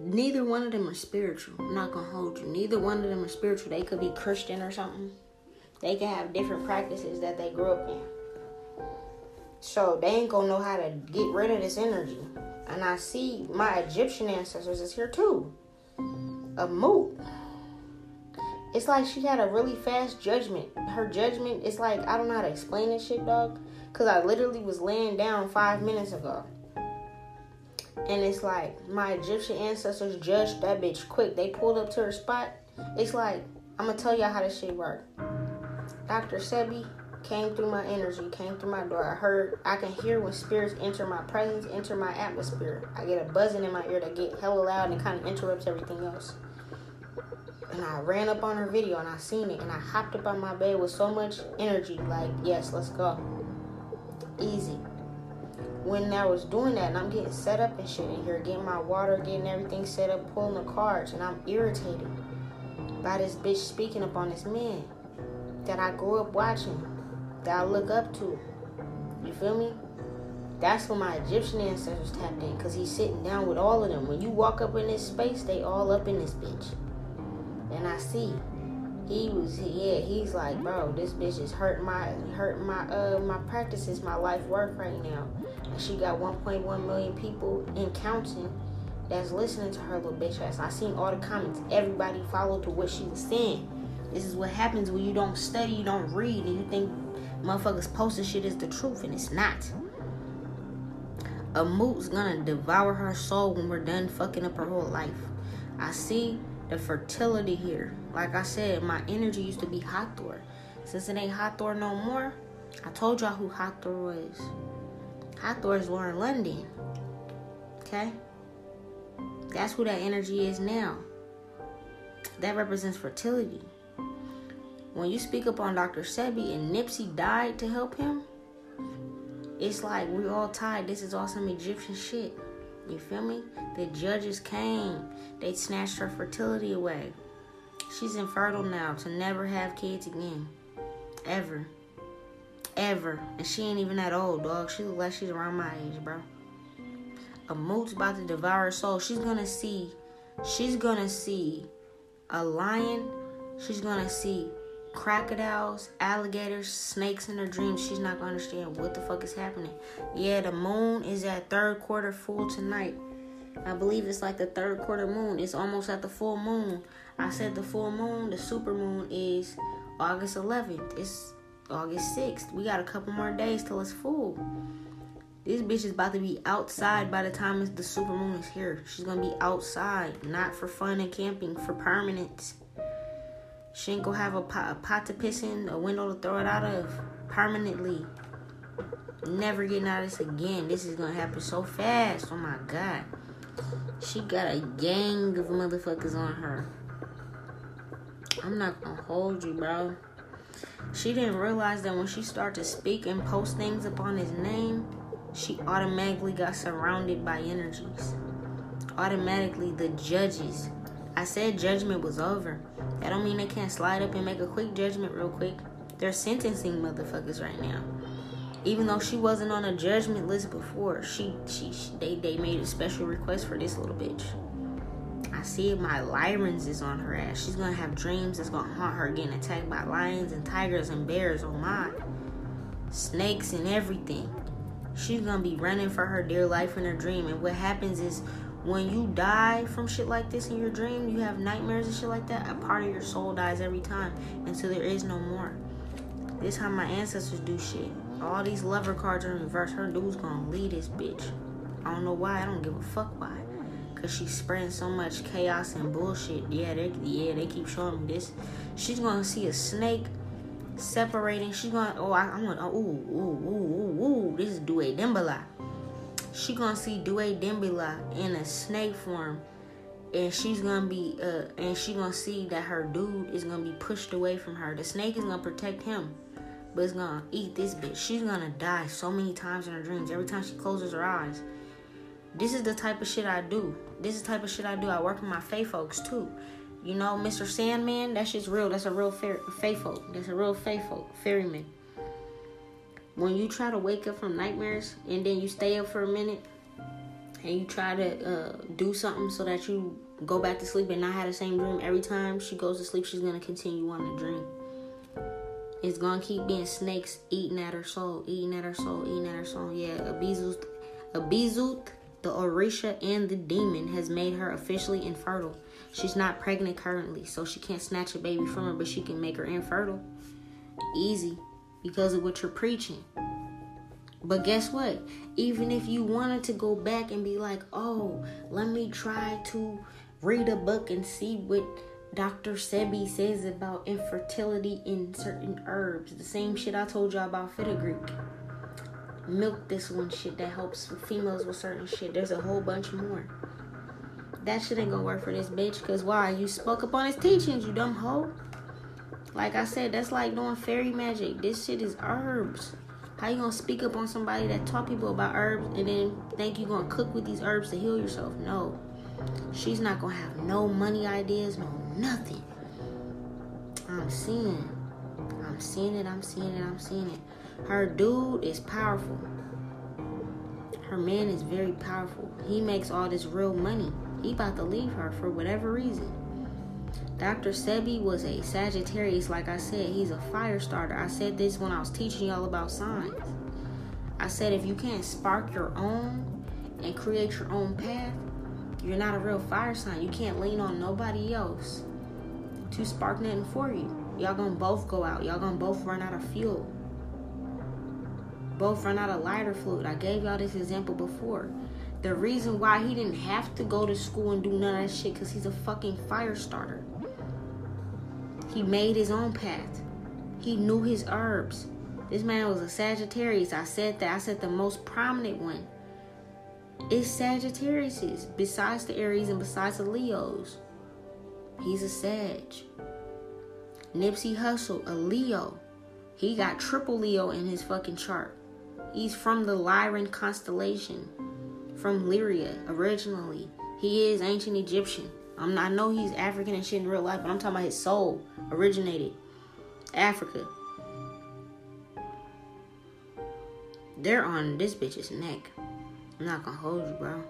neither one of them are spiritual. I'm not gonna hold you. Neither one of them are spiritual. They could be christian or something. They could have different practices that they grew up in. So they ain't gonna know how to get rid of this energy. And i see my egyptian ancestors is here too. Ammut it's like she had a really fast judgment. Her judgment is like i don't know how to explain this shit dog because I literally was laying down five minutes ago. And it's like my Egyptian ancestors judged that bitch quick. They pulled up to her spot. It's like, I'm going to tell y'all how this shit work. Dr. Sebi came through my energy, came through my door. I heard, I can hear when spirits enter my presence, enter my atmosphere. I get a buzzing in my ear that get hella loud and kind of interrupts everything else. And I ran up on her video and I seen it and I hopped up on my bed with so much energy, like, yes, let's go easy. When I was doing that and I'm getting set up and shit in here, getting my water, getting everything set up, pulling the cards, and I'm irritated by this bitch speaking up on this man that I grew up watching, that I look up to. You feel me? That's when my Egyptian ancestors tapped in, because he's sitting down with all of them. When you walk up in this space, they all up in this bitch. And I see he was yeah he's like bro this bitch is hurting my hurting my uh my practices my life work right now. And she got 1.1 million people in counting that's listening to her little bitch ass. I seen all the comments. Everybody followed to what she was saying. This is what happens when you don't study you don't read and you think motherfuckers posting shit is the truth and it's not. Ammut's gonna devour her soul when we're done fucking up her whole life. I see the fertility here. Like I said, my energy used to be Hathor. Since it ain't Hathor no more, I told y'all who Hathor was. Hathor is Lauren London. Okay? That's who that energy is now. That represents fertility. When you speak up on Dr. Sebi and Nipsey died to help him, it's like we all tied. This is all some Egyptian shit. You feel me? The judges came. They snatched her fertility away. She's infertile now to never have kids again. Ever. Ever. And she ain't even that old, dog. She look like she's around my age, bro. Ammut's about to devour her soul. She's gonna see. She's gonna see a lion. She's gonna see crocodiles, alligators, snakes in her dreams, she's not gonna understand what the fuck is happening. Yeah, the moon is at third quarter full tonight. I believe it's like the third quarter moon. It's almost at the full moon. I said the full moon, the super moon is August 11th. It's August 6th. We got a couple more days till it's full. This bitch is about to be outside by the time the super moon is here. She's gonna be outside, not for fun and camping, for permanence. She ain't gonna have a pot, a pot to piss in, a window to throw it out of permanently. Never getting out of this again. This is gonna happen so fast. Oh my god. She got a gang of motherfuckers on her. I'm not gonna hold you, bro. She didn't realize that when she started to speak and post things upon his name, she automatically got surrounded by energies. Automatically, the judges. I said judgment was over. That don't mean they can't slide up and make a quick judgment real quick. They're sentencing motherfuckers right now. Even though she wasn't on a judgment list before, she, she, she they they made a special request for this little bitch. I see my Lyrans is on her ass. She's gonna have dreams that's gonna haunt her getting attacked by lions and tigers and bears. Oh my, snakes and everything. She's gonna be running for her dear life in her dream. And what happens is when you die from shit like this in your dream, you have nightmares and shit like that, a part of your soul dies every time until there is no more. This how my ancestors do shit. All these lover cards are in reverse. Her dude's gonna lead this bitch. I don't know why. I don't give a fuck why. Cause she's spreading so much chaos and bullshit. Yeah, they yeah they keep showing me this. She's gonna see a snake separating. She's gonna oh I, am gonna oh, ooh ooh ooh ooh ooh. This is Due Dembala she gonna see Due Dembila in a snake form and she's gonna be uh and she gonna see that her dude is gonna be pushed away from her. The snake is gonna protect him, but it's gonna eat this bitch. She's gonna die so many times in her dreams. Every time she closes her eyes. This is the type of shit I do. This is the type of shit I do. I work with my fae folks too. You know, Mr. Sandman, that shit's real. That's a real fair fae folk. That's a real fae folk, fairyman when you try to wake up from nightmares and then you stay up for a minute and you try to uh, do something so that you go back to sleep and not have the same dream every time she goes to sleep she's gonna continue on the dream. It's gonna keep being snakes eating at her soul eating at her soul eating at her soul. Yeah Abyzou Abyzou the orisha and the demon has made her officially infertile. She's not pregnant currently so she can't snatch a baby from her but she can make her infertile. Easy because of what you're preaching. But guess what? Even if you wanted to go back and be like, oh, let me try to read a book and see what Dr. Sebi says about infertility in certain herbs, the same shit I told y'all about fenugreek. Milk this one shit that helps females with certain shit. There's a whole bunch more. That shit ain't gonna work for this bitch, cause why? You spoke up on his teachings, you dumb hoe. Like I said, that's like doing fairy magic. This shit is herbs. How you gonna speak up on somebody that taught people about herbs and then think you gonna cook with these herbs to heal yourself? No. She's not gonna have no money ideas, no nothing. I'm seeing. I'm seeing it, I'm seeing it, I'm seeing it. Her dude is powerful. Her man is very powerful. He makes all this real money. He about to leave her for whatever reason. Dr. Sebi was a Sagittarius, like I said. He's a fire starter. I said this when I was teaching y'all about signs. I said if you can't spark your own and create your own path, you're not a real fire sign. You can't lean on nobody else to spark nothing for you. Y'all gonna both go out. Y'all gonna both run out of fuel. Both run out of lighter fluid. I gave y'all this example before. The reason why he didn't have to go to school and do none of that shit because he's a fucking fire starter. He made his own path. He knew his herbs. This man was a Sagittarius. I said that. I said the most prominent one is Sagittarius, besides the Aries and besides the Leos. He's a Sag. Nipsey Hussle, a Leo. He got triple Leo in his fucking chart. He's from the Lyran constellation, from Lyria originally. He is ancient Egyptian. I'm not, I know he's African and shit in real life, but I'm talking about his soul originated Africa. They're on this bitch's neck. I'm not gonna hold you, bro.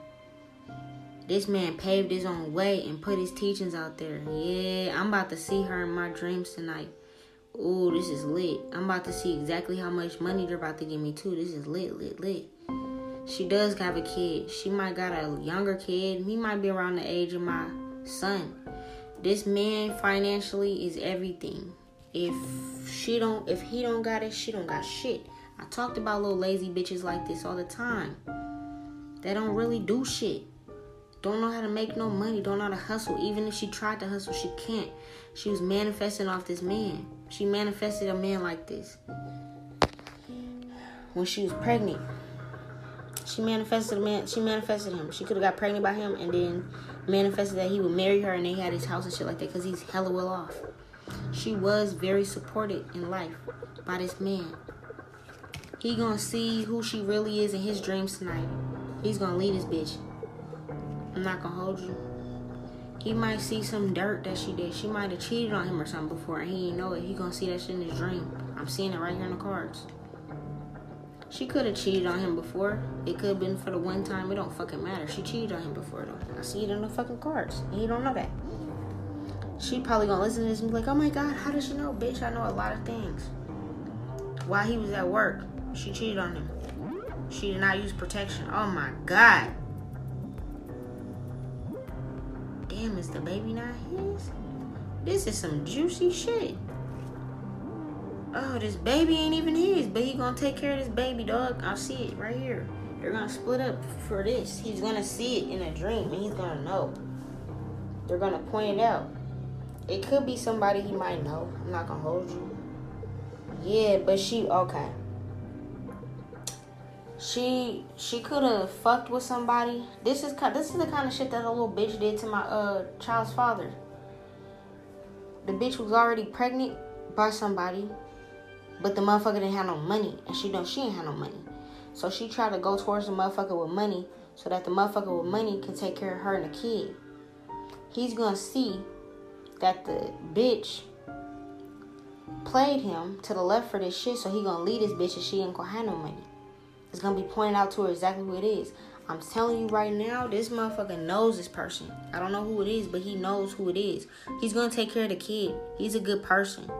This man paved his own way and put his teachings out there. Yeah, I'm about to see her in my dreams tonight. Ooh, this is lit. I'm about to see exactly how much money they're about to give me too. This is lit, lit, lit. She does have a kid. She might got a younger kid. He might be around the age of my son. This man financially is everything. If she don't if he don't got it, she don't got shit. I talked about little lazy bitches like this all the time. They don't really do shit. Don't know how to make no money. Don't know how to hustle. Even if she tried to hustle, she can't. She was manifesting off this man. She manifested a man like this. When she was pregnant, she manifested man. She manifested him. She could have got pregnant by him and then manifested that he would marry her and they had his house and shit like that because he's hella well off. She was very supported in life by this man. He gonna see who she really is in his dreams tonight. He's gonna leave this bitch. I'm not gonna hold you. He might see some dirt that she did. She might have cheated on him or something before and he didn't know it. He gonna see that shit in his dream. I'm seeing it right here in the cards. She could have cheated on him before. It could have been for the one time. It don't fucking matter. She cheated on him before though. I see it in the fucking cards. You don't know that. She probably gonna listen to this and be like, oh my god, how does she know? Bitch, I know a lot of things. While he was at work, she cheated on him. She did not use protection. Oh my god. Damn, is the baby not his? This is some juicy shit. Oh, this baby ain't even his, but he gonna take care of this baby, dog. I see it right here. They're gonna split up for this. He's gonna see it in a dream, and he's gonna know. They're gonna point it out. It could be somebody he might know. I'm not gonna hold you. Yeah, but she okay she she could have fucked with somebody. This is this is the kind of shit that a little bitch did to my uh child's father. The bitch was already pregnant by somebody, but the motherfucker didn't have no money, and she don't she ain't have no money. So she tried to go towards the motherfucker with money, so that the motherfucker with money can take care of her and the kid. He's gonna see that the bitch played him to the left for this shit, so he gonna lead this bitch and she ain't gonna have no money. It's gonna be pointed out to her exactly who it is. I'm telling you right now, this motherfucker knows this person. I don't know who it is, but he knows who it is. He's gonna take care of the kid. He's a good person.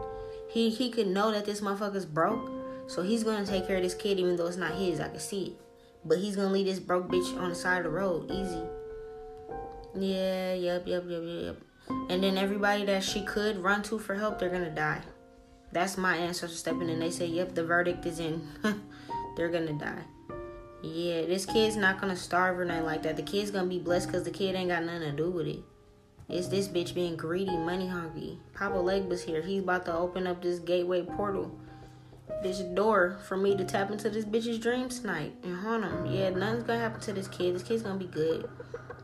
He he could know that this motherfucker's broke, so he's gonna take care of this kid even though it's not his. I can see it, but he's gonna leave this broke bitch on the side of the road, easy. Yeah, yep, yep, yep, yep. And then everybody that she could run to for help, they're gonna die. That's my ancestor stepping in. They say, "Yep, the verdict is in." they're gonna die. Yeah, this kid's not gonna starve or nothing like that. The kid's gonna be blessed because the kid ain't got nothing to do with it. It's this bitch being greedy, money hungry. Papa Legba's here. He's about to open up this gateway portal, this door for me to tap into this bitch's dreams tonight and haunt him. Yeah, nothing's gonna happen to this kid. This kid's gonna be good.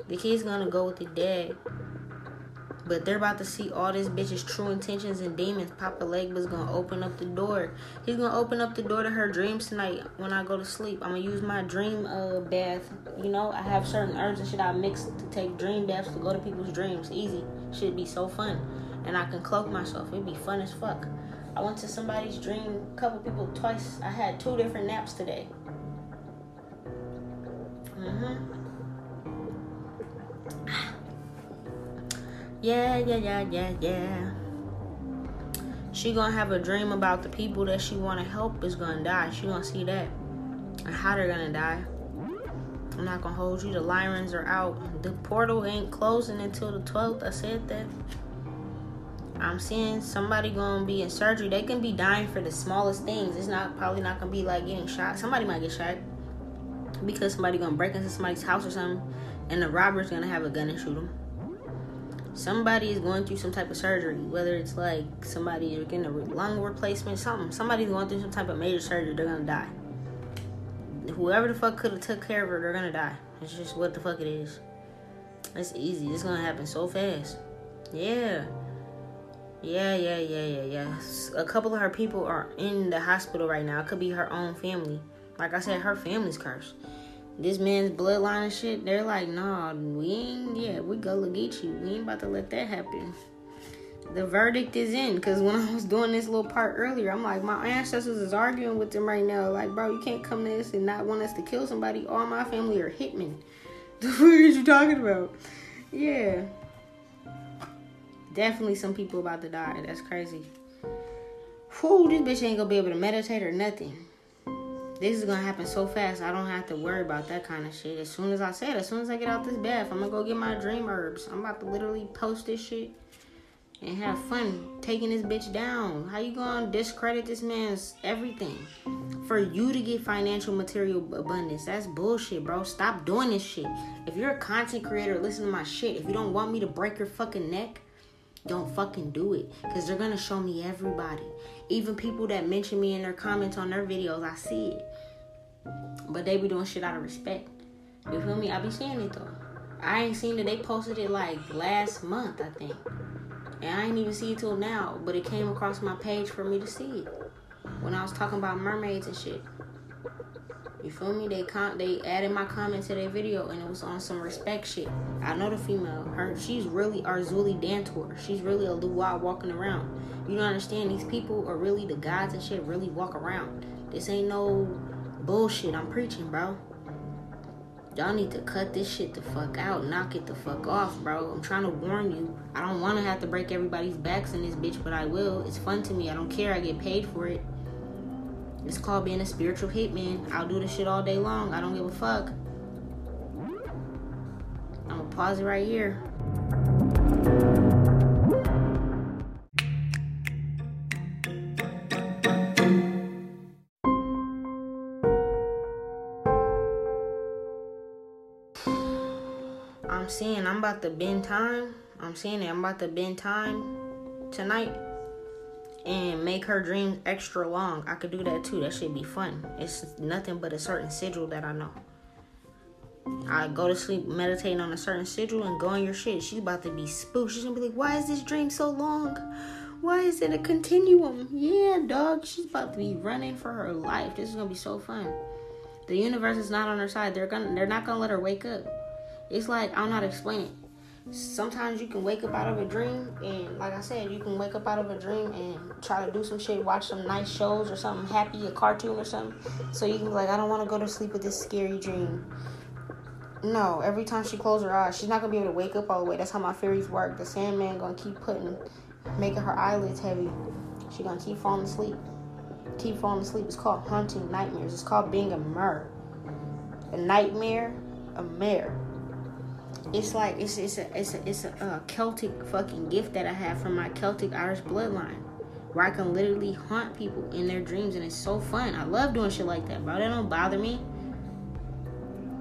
The kid's gonna go with the dad. But they're about to see all this bitch's true intentions and demons. Papa Legba's gonna open up the door. He's gonna open up the door to her dreams tonight when I go to sleep. I'm gonna use my dream uh, bath. You know, I have certain herbs and shit I mix to take dream baths to go to people's dreams. Easy. Should be so fun. And I can cloak myself. It'd be fun as fuck. I went to somebody's dream, a couple people twice. I had two different naps today. Mm-hmm. Yeah, yeah, yeah, yeah, yeah. She gonna have a dream about the people that she wanna help is gonna die. She gonna see that. And how they're gonna die. I'm not gonna hold you. The Lyrans are out. The portal ain't closing until the 12th. I said that. I'm seeing somebody gonna be in surgery. They can be dying for the smallest things. It's not probably not gonna be like getting shot. Somebody might get shot because somebody gonna break into somebody's house or something, and the robber's gonna have a gun and shoot them. Somebody is going through some type of surgery, whether it's like somebody is getting a lung replacement, something. Somebody's going through some type of major surgery. They're gonna die. Whoever the fuck could have took care of her, they're gonna die. It's just what the fuck it is. It's easy. It's gonna happen so fast. Yeah. Yeah, yeah, yeah, yeah, yeah. A couple of her people are in the hospital right now. It could be her own family. Like I said, her family's cursed. This man's bloodline and shit, they're like, nah, we ain't, yeah, we gonna get you. We ain't about to let that happen. The verdict is in. Because when I was doing this little part earlier, I'm like, my ancestors is arguing with them right now. Like, bro, you can't come to this and not want us to kill somebody. All my family are hitmen. The fuck is you talking about? Yeah. Definitely some people about to die. That's crazy. Whew, this bitch ain't gonna be able to meditate or nothing. This is gonna happen so fast. I don't have to worry about that kind of shit. As soon as I said, as soon as I get out this bath, I'm gonna go get my dream herbs. I'm about to literally post this shit and have fun taking this bitch down. How you gonna discredit this man's everything for you to get financial material abundance? That's bullshit, bro. Stop doing this shit. If you're a content creator, listen to my shit. If you don't want me to break your fucking neck, don't fucking do it because they're gonna show me everybody even people that mention me in their comments on their videos i see it. But they be doing shit out of respect. You feel me? I be seeing it though. I ain't seen it they posted it like last month i think. And i ain't even see it till now but it came across my page for me to see it. When i was talking about mermaids and shit you feel me? They con- they added my comment to their video and it was on some respect shit. I know the female. Her she's really Erzulie Dantor. She's really a Luwa walking around. You don't understand? These people are really the gods and shit really walk around. This ain't no bullshit I'm preaching, bro. Y'all need to cut this shit the fuck out. Knock it the fuck off, bro. I'm trying to warn you. I don't want to have to break everybody's backs in this bitch, but I will. It's fun to me. I don't care. I get paid for it. It's called being a spiritual hitman. I'll do this shit all day long. I don't give a fuck. I'm gonna pause it right here. I'm seeing I'm about to bend time. I'm seeing it. I'm about to bend time tonight and make her dreams extra long. I could do that too. That should be fun. It's nothing but a certain sigil that I know. I go to sleep meditating on a certain sigil and go on your shit. She's about to be spooked. She's gonna be like, Why is this dream so long? Why is it a continuum? Yeah, dog. She's about to be running for her life. This is gonna be so fun. The universe is not on her side. They're gonna they're not gonna let her wake up. It's like I'm not explaining sometimes you can wake up out of a dream and like I said, you can wake up out of a dream and try to do some shit, watch some nice shows or something happy, a cartoon or something. So you can be like, I don't want to go to sleep with this scary dream. No, every time she closes her eyes, she's not gonna be able to wake up all the way. That's how my fairies work. The Sandman gonna keep putting, making her eyelids heavy. She gonna keep falling asleep. Keep falling asleep. It's called haunting nightmares. It's called being a mer. A nightmare, a mare it's like it's it's a it's a it's a uh, Celtic fucking gift that I have from my Celtic Irish bloodline, where I can literally haunt people in their dreams, and it's so fun. I love doing shit like that, bro. That don't bother me.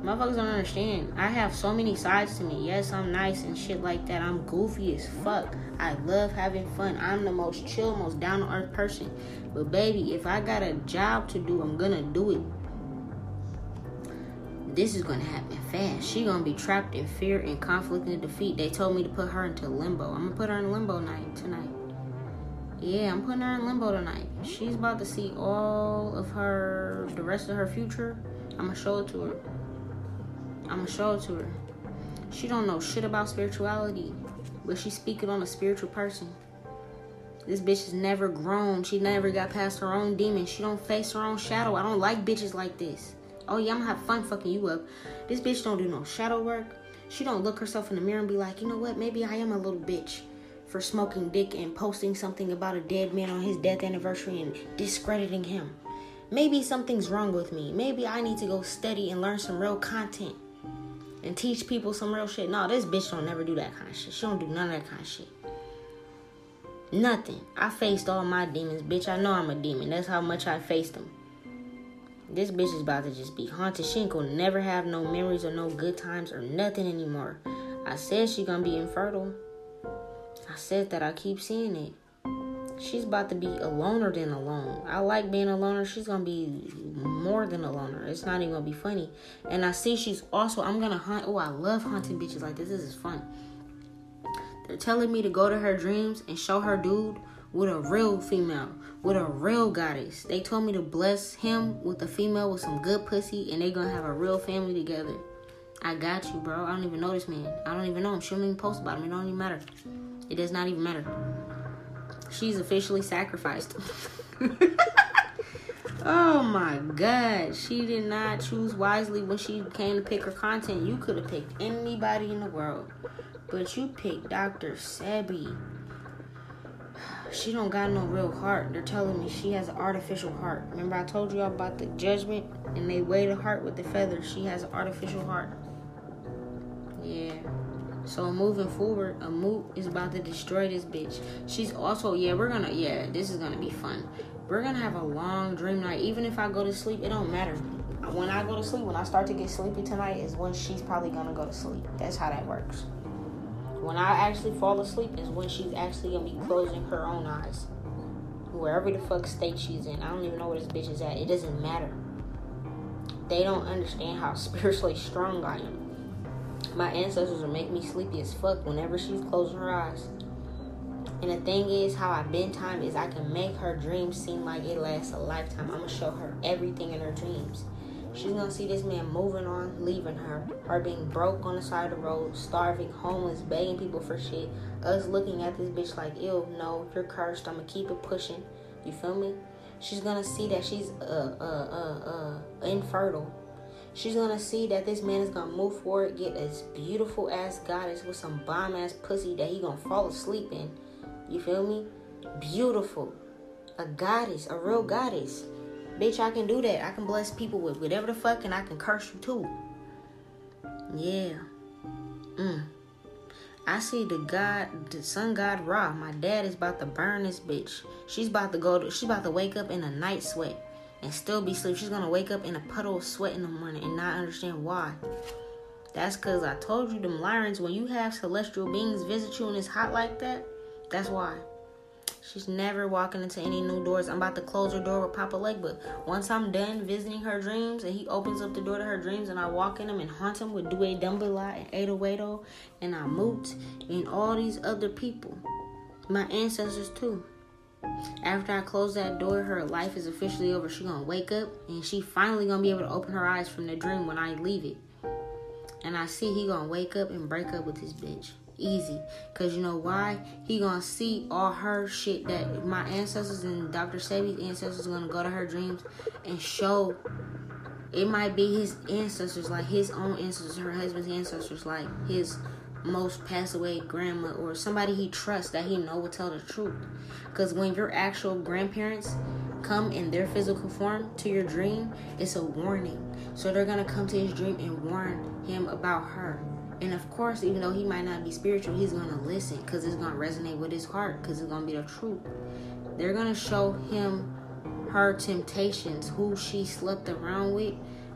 Motherfuckers don't understand. I have so many sides to me. Yes, I'm nice and shit like that. I'm goofy as fuck. I love having fun. I'm the most chill, most down to earth person. But baby, if I got a job to do, I'm gonna do it this is gonna happen fast. She gonna be trapped in fear and conflict and defeat. They told me to put her into limbo. I'm gonna put her in limbo night tonight. Yeah, I'm putting her in limbo tonight. She's about to see all of her, the rest of her future. I'm gonna show it to her. I'm gonna show it to her. She don't know shit about spirituality, but she's speaking on a spiritual person. This bitch has never grown. She never got past her own demons. She don't face her own shadow. I don't like bitches like this. Oh yeah, I'm gonna have fun fucking you up. This bitch don't do no shadow work. She don't look herself in the mirror and be like, you know what? Maybe I am a little bitch for smoking dick and posting something about a dead man on his death anniversary and discrediting him. Maybe something's wrong with me. Maybe I need to go study and learn some real content and teach people some real shit. No, this bitch don't never do that kind of shit. She don't do none of that kind of shit. Nothing. I faced all my demons, bitch. I know I'm a demon. That's how much I faced them. This bitch is about to just be haunted. She ain't gonna never have no memories or no good times or nothing anymore. I said she gonna be infertile. I said that I keep seeing it. She's about to be a loner than a loner. I like being a loner. She's gonna be more than a loner. It's not even gonna be funny. And I see she's also. I'm gonna hunt. Oh, I love hunting bitches like this. This is fun. They're telling me to go to her dreams and show her dude with a real female, with a real goddess. They told me to bless him with a female with some good pussy, and they gonna have a real family together. I got you, bro. I don't even know this man. I don't even know him. She don't even post about him. It don't even matter. It does not even matter. She's officially sacrificed. oh my god. She did not choose wisely when she came to pick her content. You could have picked anybody in the world. But you picked Dr. Sebi. She don't got no real heart. They're telling me she has an artificial heart. Remember I told y'all about the judgment and they weigh the heart with the feathers. She has an artificial heart. Yeah. So moving forward, Ammut is about to destroy this bitch. She's also yeah, we're gonna yeah, this is gonna be fun. We're gonna have a long dream night. Even if I go to sleep, it don't matter. When I go to sleep, when I start to get sleepy tonight, is when she's probably gonna go to sleep. That's how that works. When I actually fall asleep is when she's actually gonna be closing her own eyes. Wherever the fuck state she's in. I don't even know where this bitch is at. It doesn't matter. They don't understand how spiritually strong I am. My ancestors will make me sleepy as fuck whenever she's closing her eyes. And the thing is, how I've been time is I can make her dreams seem like it lasts a lifetime. I'm gonna show her everything in her dreams. She's gonna see this man moving on, leaving her, her being broke on the side of the road, starving, homeless, begging people for shit. Us looking at this bitch like, ew, no, you're cursed. I'm gonna keep it pushing. You feel me? She's gonna see that she's uh uh uh uh infertile She's gonna see that this man is gonna move forward, get this beautiful ass goddess with some bomb ass pussy that he gonna fall asleep in. You feel me? Beautiful. A goddess, a real goddess. Bitch, I can do that. I can bless people with whatever the fuck and I can curse you too. Yeah. Mm. I see the God, the sun god Ra. My dad is about to burn this bitch. She's about to go to, she's about to wake up in a night sweat and still be asleep. She's gonna wake up in a puddle of sweat in the morning and not understand why. That's cause I told you them Lyrans, when you have celestial beings visit you and it's hot like that, that's why. She's never walking into any new doors. I'm about to close her door with Papa Legba once I'm done visiting her dreams and he opens up the door to her dreams and I walk in them and haunt him with Due Dumbala and Ayida Wedo and Ammut and all these other people. My ancestors too. After I close that door, her life is officially over. She gonna wake up and she finally gonna be able to open her eyes from the dream when I leave it. And I see he gonna wake up and break up with this bitch. Easy. Cause you know why? He gonna see all her shit that my ancestors and Dr. Sebi's ancestors gonna go to her dreams and show it might be his ancestors, like his own ancestors, her husband's ancestors, like his most passed away grandma or somebody he trusts that he know will tell the truth. Because when your actual grandparents come in their physical form to your dream, it's a warning. So they're gonna come to his dream and warn him about her. And of course, even though he might not be spiritual, he's gonna listen because it's gonna resonate with his heart because it's gonna be the truth. They're gonna show him her temptations, who she slept around with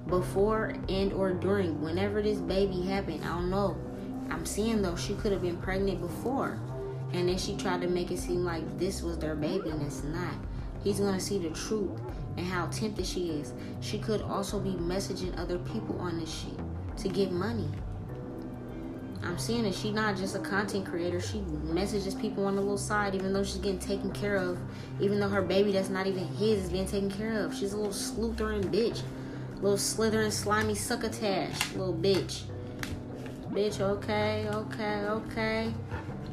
before and or during whenever this baby happened. I don't know I'm seeing though she could have been pregnant before. And then she tried to make it seem like this was their baby and it's not. He's gonna see the truth and how tempted she is. She could also be messaging other people on this shit to get money. I'm seeing that she's not just a content creator. She messages people on the little side, even though she's getting taken care of. Even though her baby that's not even his is being taken care of. She's a little sleuthering bitch. Little slithering, slimy succotash. Little bitch. Bitch, okay, okay, okay.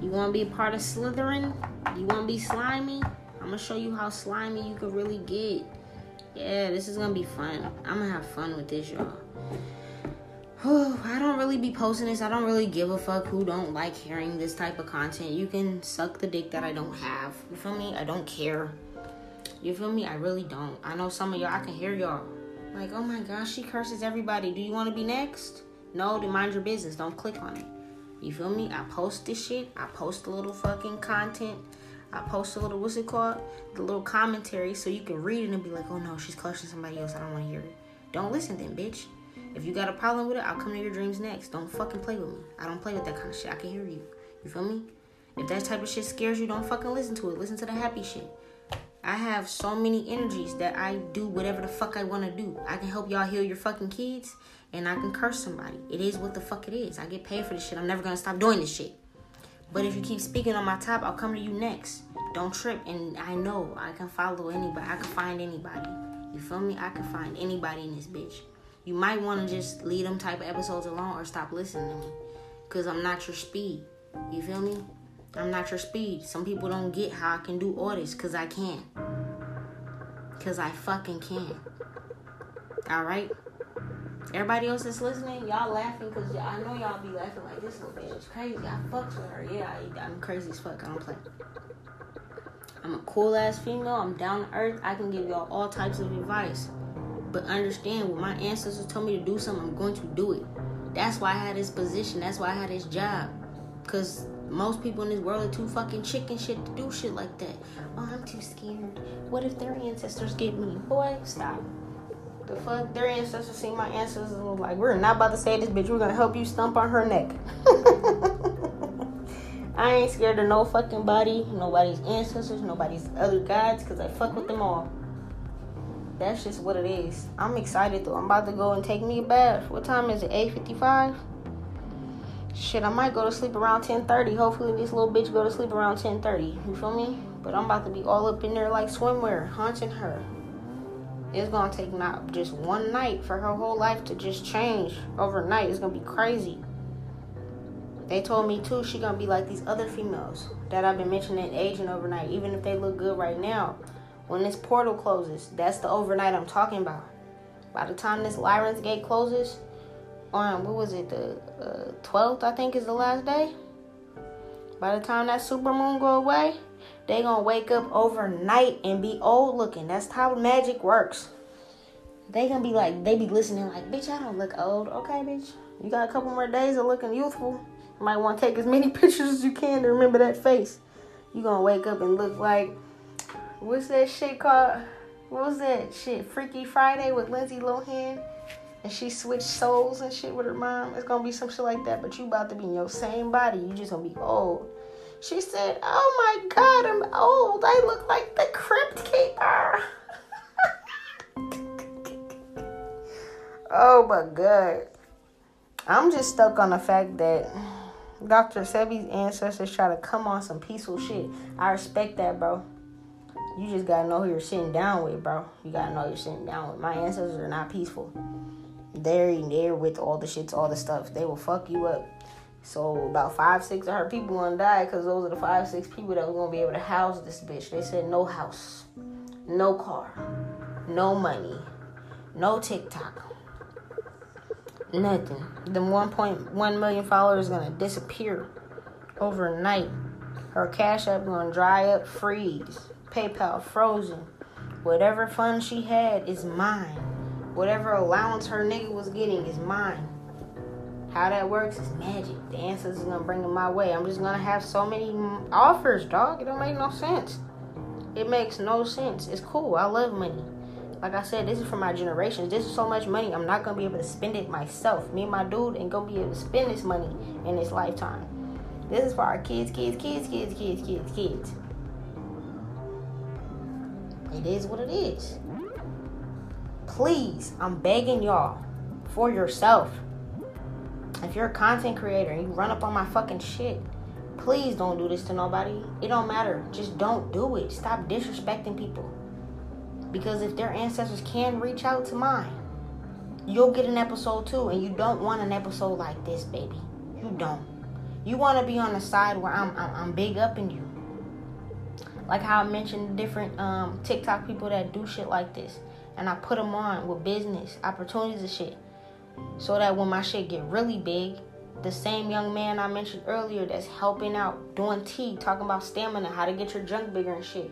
You want to be a part of slithering? You want to be slimy? I'm going to show you how slimy you can really get. Yeah, this is going to be fun. I'm going to have fun with this, y'all. I don't really be posting this. I don't really give a fuck who don't like hearing this type of content. You can suck the dick that I don't have. You feel me? I don't care. You feel me? I really don't. I know some of y'all, I can hear y'all. Like, oh my gosh, she curses everybody. Do you want to be next? No, then mind your business. Don't click on it. You feel me? I post this shit. I post a little fucking content. I post a little, what's it called? The little commentary so you can read it and be like, oh no, she's cursing somebody else. I don't want to hear it. Don't listen then, bitch. If you got a problem with it, I'll come to your dreams next. Don't fucking play with me. I don't play with that kind of shit. I can hear you. You feel me? If that type of shit scares you, don't fucking listen to it. Listen to the happy shit. I have so many energies that I do whatever the fuck I want to do. I can help y'all heal your fucking kids and I can curse somebody. It is what the fuck it is. I get paid for this shit. I'm never gonna stop doing this shit. But if you keep speaking on my top, I'll come to you next. Don't trip. And I know I can follow anybody. I can find anybody. You feel me? I can find anybody in this bitch. You might want to just leave them type of episodes alone or stop listening to me. Cause I'm not your speed. You feel me? I'm not your speed. Some people don't get how I can do all this cause I can. Cause I fucking can. Alright? Everybody else that's listening, y'all laughing because I know y'all be laughing like this little bitch is crazy. I fucks with her. Yeah, I, am crazy as fuck. I don't play. I'm a cool ass female. I'm down to earth. I can give y'all all types of advice. But understand when my ancestors told me to do something, I'm going to do it. That's why I had this position. That's why I had this job. Cause most people in this world are too fucking chicken shit to do shit like that. Oh, I'm too scared. What if their ancestors get me? Boy, stop. The fuck? Their ancestors see my ancestors and was like, we're not about to say this bitch. We're gonna help you stump on her neck. I ain't scared of no fucking body, nobody's ancestors, nobody's other gods, cause I fuck with them all. That's just what it is. I'm excited though. I'm about to go and take me a bath. What time is it? 8:55. Shit, I might go to sleep around 10:30. Hopefully, this little bitch go to sleep around 10:30. You feel me? But I'm about to be all up in there like swimwear, haunting her. It's gonna take not just one night for her whole life to just change overnight. It's gonna be crazy. They told me too she gonna be like these other females that I've been mentioning aging overnight, even if they look good right now. When this portal closes, that's the overnight I'm talking about. By the time this Lion's Gate closes, on what was it, the uh, 12th, I think is the last day. By the time that super moon go away, they gonna wake up overnight and be old looking. That's how magic works. They gonna be like, they be listening like, bitch, I don't look old. Okay, bitch, you got a couple more days of looking youthful. You might want to take as many pictures as you can to remember that face. You gonna wake up and look like, what's that shit called? What was that shit? Freaky Friday with Lindsay Lohan. And she switched souls and shit with her mom. It's gonna be some shit like that, but you about to be in your same body. You just gonna be old. She said, Oh my God, I'm old. I look like the crypt keeper. oh my God. I'm just stuck on the fact that Dr. Sebi's ancestors try to come on some peaceful shit. I respect that, bro. You just gotta know who you're sitting down with, bro. You gotta know you're sitting down with. My ancestors are not peaceful. They're in there with all the shits, all the stuff. They will fuck you up. So about five, six of her people gonna die because those are the five, six people that was gonna be able to house this bitch. They said no house, no car, no money, no TikTok, nothing. The 1.1 million followers gonna disappear overnight. Her cash app gonna dry up, freeze. PayPal frozen. Whatever funds she had is mine. Whatever allowance her nigga was getting is mine. How that works is magic. The answers is gonna bring them my way. I'm just gonna have so many offers, dog. It don't make no sense. It makes no sense. It's cool. I love money. Like I said, this is for my generations. This is so much money. I'm not gonna be able to spend it myself. Me and my dude ain't gonna be able to spend this money in this lifetime. This is for our kids, kids, kids, kids, kids, kids, kids. It is what it is. Please, I'm begging y'all for yourself if you're a content creator and you run up on my fucking shit, please don't do this to nobody. It don't matter. Just don't do it. Stop disrespecting people. Because if their ancestors can reach out to mine, you'll get an episode too. And you don't want an episode like this, baby. You don't. You want to be on the side where I'm, I'm, I'm big up in you. Like how I mentioned different um, TikTok people that do shit like this. And I put them on with business, opportunities and shit so that when my shit get really big, the same young man I mentioned earlier that's helping out doing tea, talking about stamina, how to get your junk bigger and shit.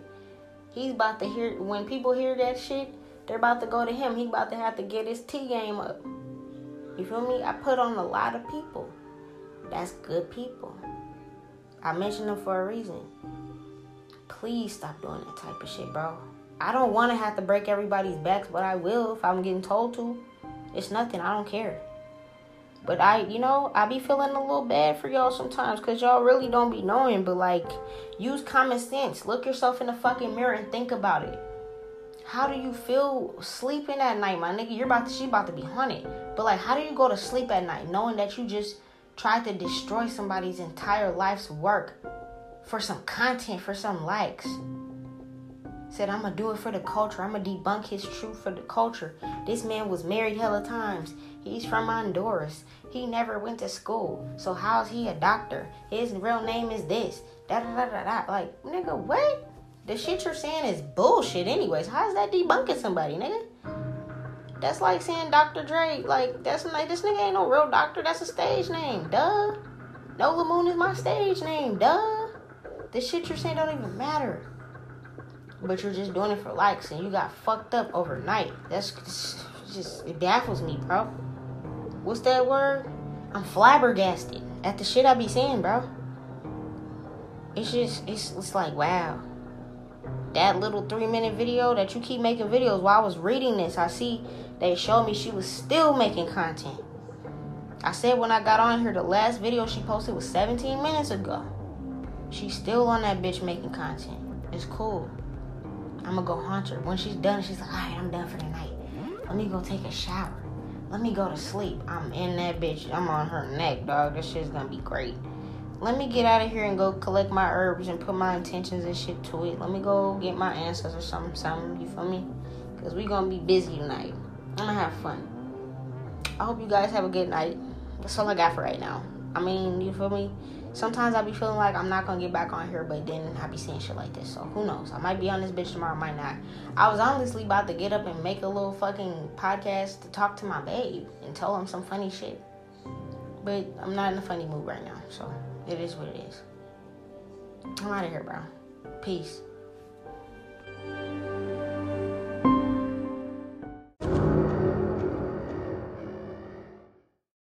He's about to hear when people hear that shit, they're about to go to him. He about to have to get his tea game up. You feel me? I put on a lot of people. That's good people. I mentioned them for a reason. Please stop doing that type of shit, bro. I don't want to have to break everybody's backs, but I will if I'm getting told to. It's nothing. I don't care. But I, you know, I be feeling a little bad for y'all sometimes because y'all really don't be knowing. But like, use common sense. Look yourself in the fucking mirror and think about it. How do you feel sleeping at night, my nigga? You're about to, she about to be haunted. But like, how do you go to sleep at night knowing that you just tried to destroy somebody's entire life's work for some content, for some likes? Said, I'm gonna do it for the culture. I'm gonna debunk his truth for the culture. This man was married hella times. He's from Honduras. He never went to school. So how's he a doctor? His real name is this. Da da da da da. Like, nigga, what? The shit you're saying is bullshit anyways. How's that debunking somebody, nigga? That's like saying Dr. Dre. Like, that's like this nigga ain't no real doctor. That's a stage name. Duh. Nola Moon is my stage name. Duh. The shit you're saying don't even matter but you're just doing it for likes and you got fucked up overnight. That's just, it baffles me, bro. What's that word? I'm flabbergasted at the shit I be saying, bro. It's just, it's, it's like, wow. That little three minute video that you keep making videos while I was reading this, I see they showed me she was still making content. I said when I got on here, the last video she posted was 17 minutes ago. She's still on that bitch making content. It's cool. I'm gonna go haunt her. When she's done, she's like, all right, I'm done for the night. Let me go take a shower. Let me go to sleep. I'm in that bitch. I'm on her neck, dog. This shit's gonna be great. Let me get out of here and go collect my herbs and put my intentions and shit to it. Let me go get my answers or something, something. You feel me? Cause we gonna be busy tonight. I'm gonna have fun. I hope you guys have a good night. That's all I got for right now. I mean, you feel me? Sometimes I be feeling like I'm not gonna get back on here, but then I be saying shit like this. So who knows? I might be on this bitch tomorrow, might not. I was honestly about to get up and make a little fucking podcast to talk to my babe and tell him some funny shit. But I'm not in a funny mood right now, so it is what it is. I'm out of here, bro. Peace.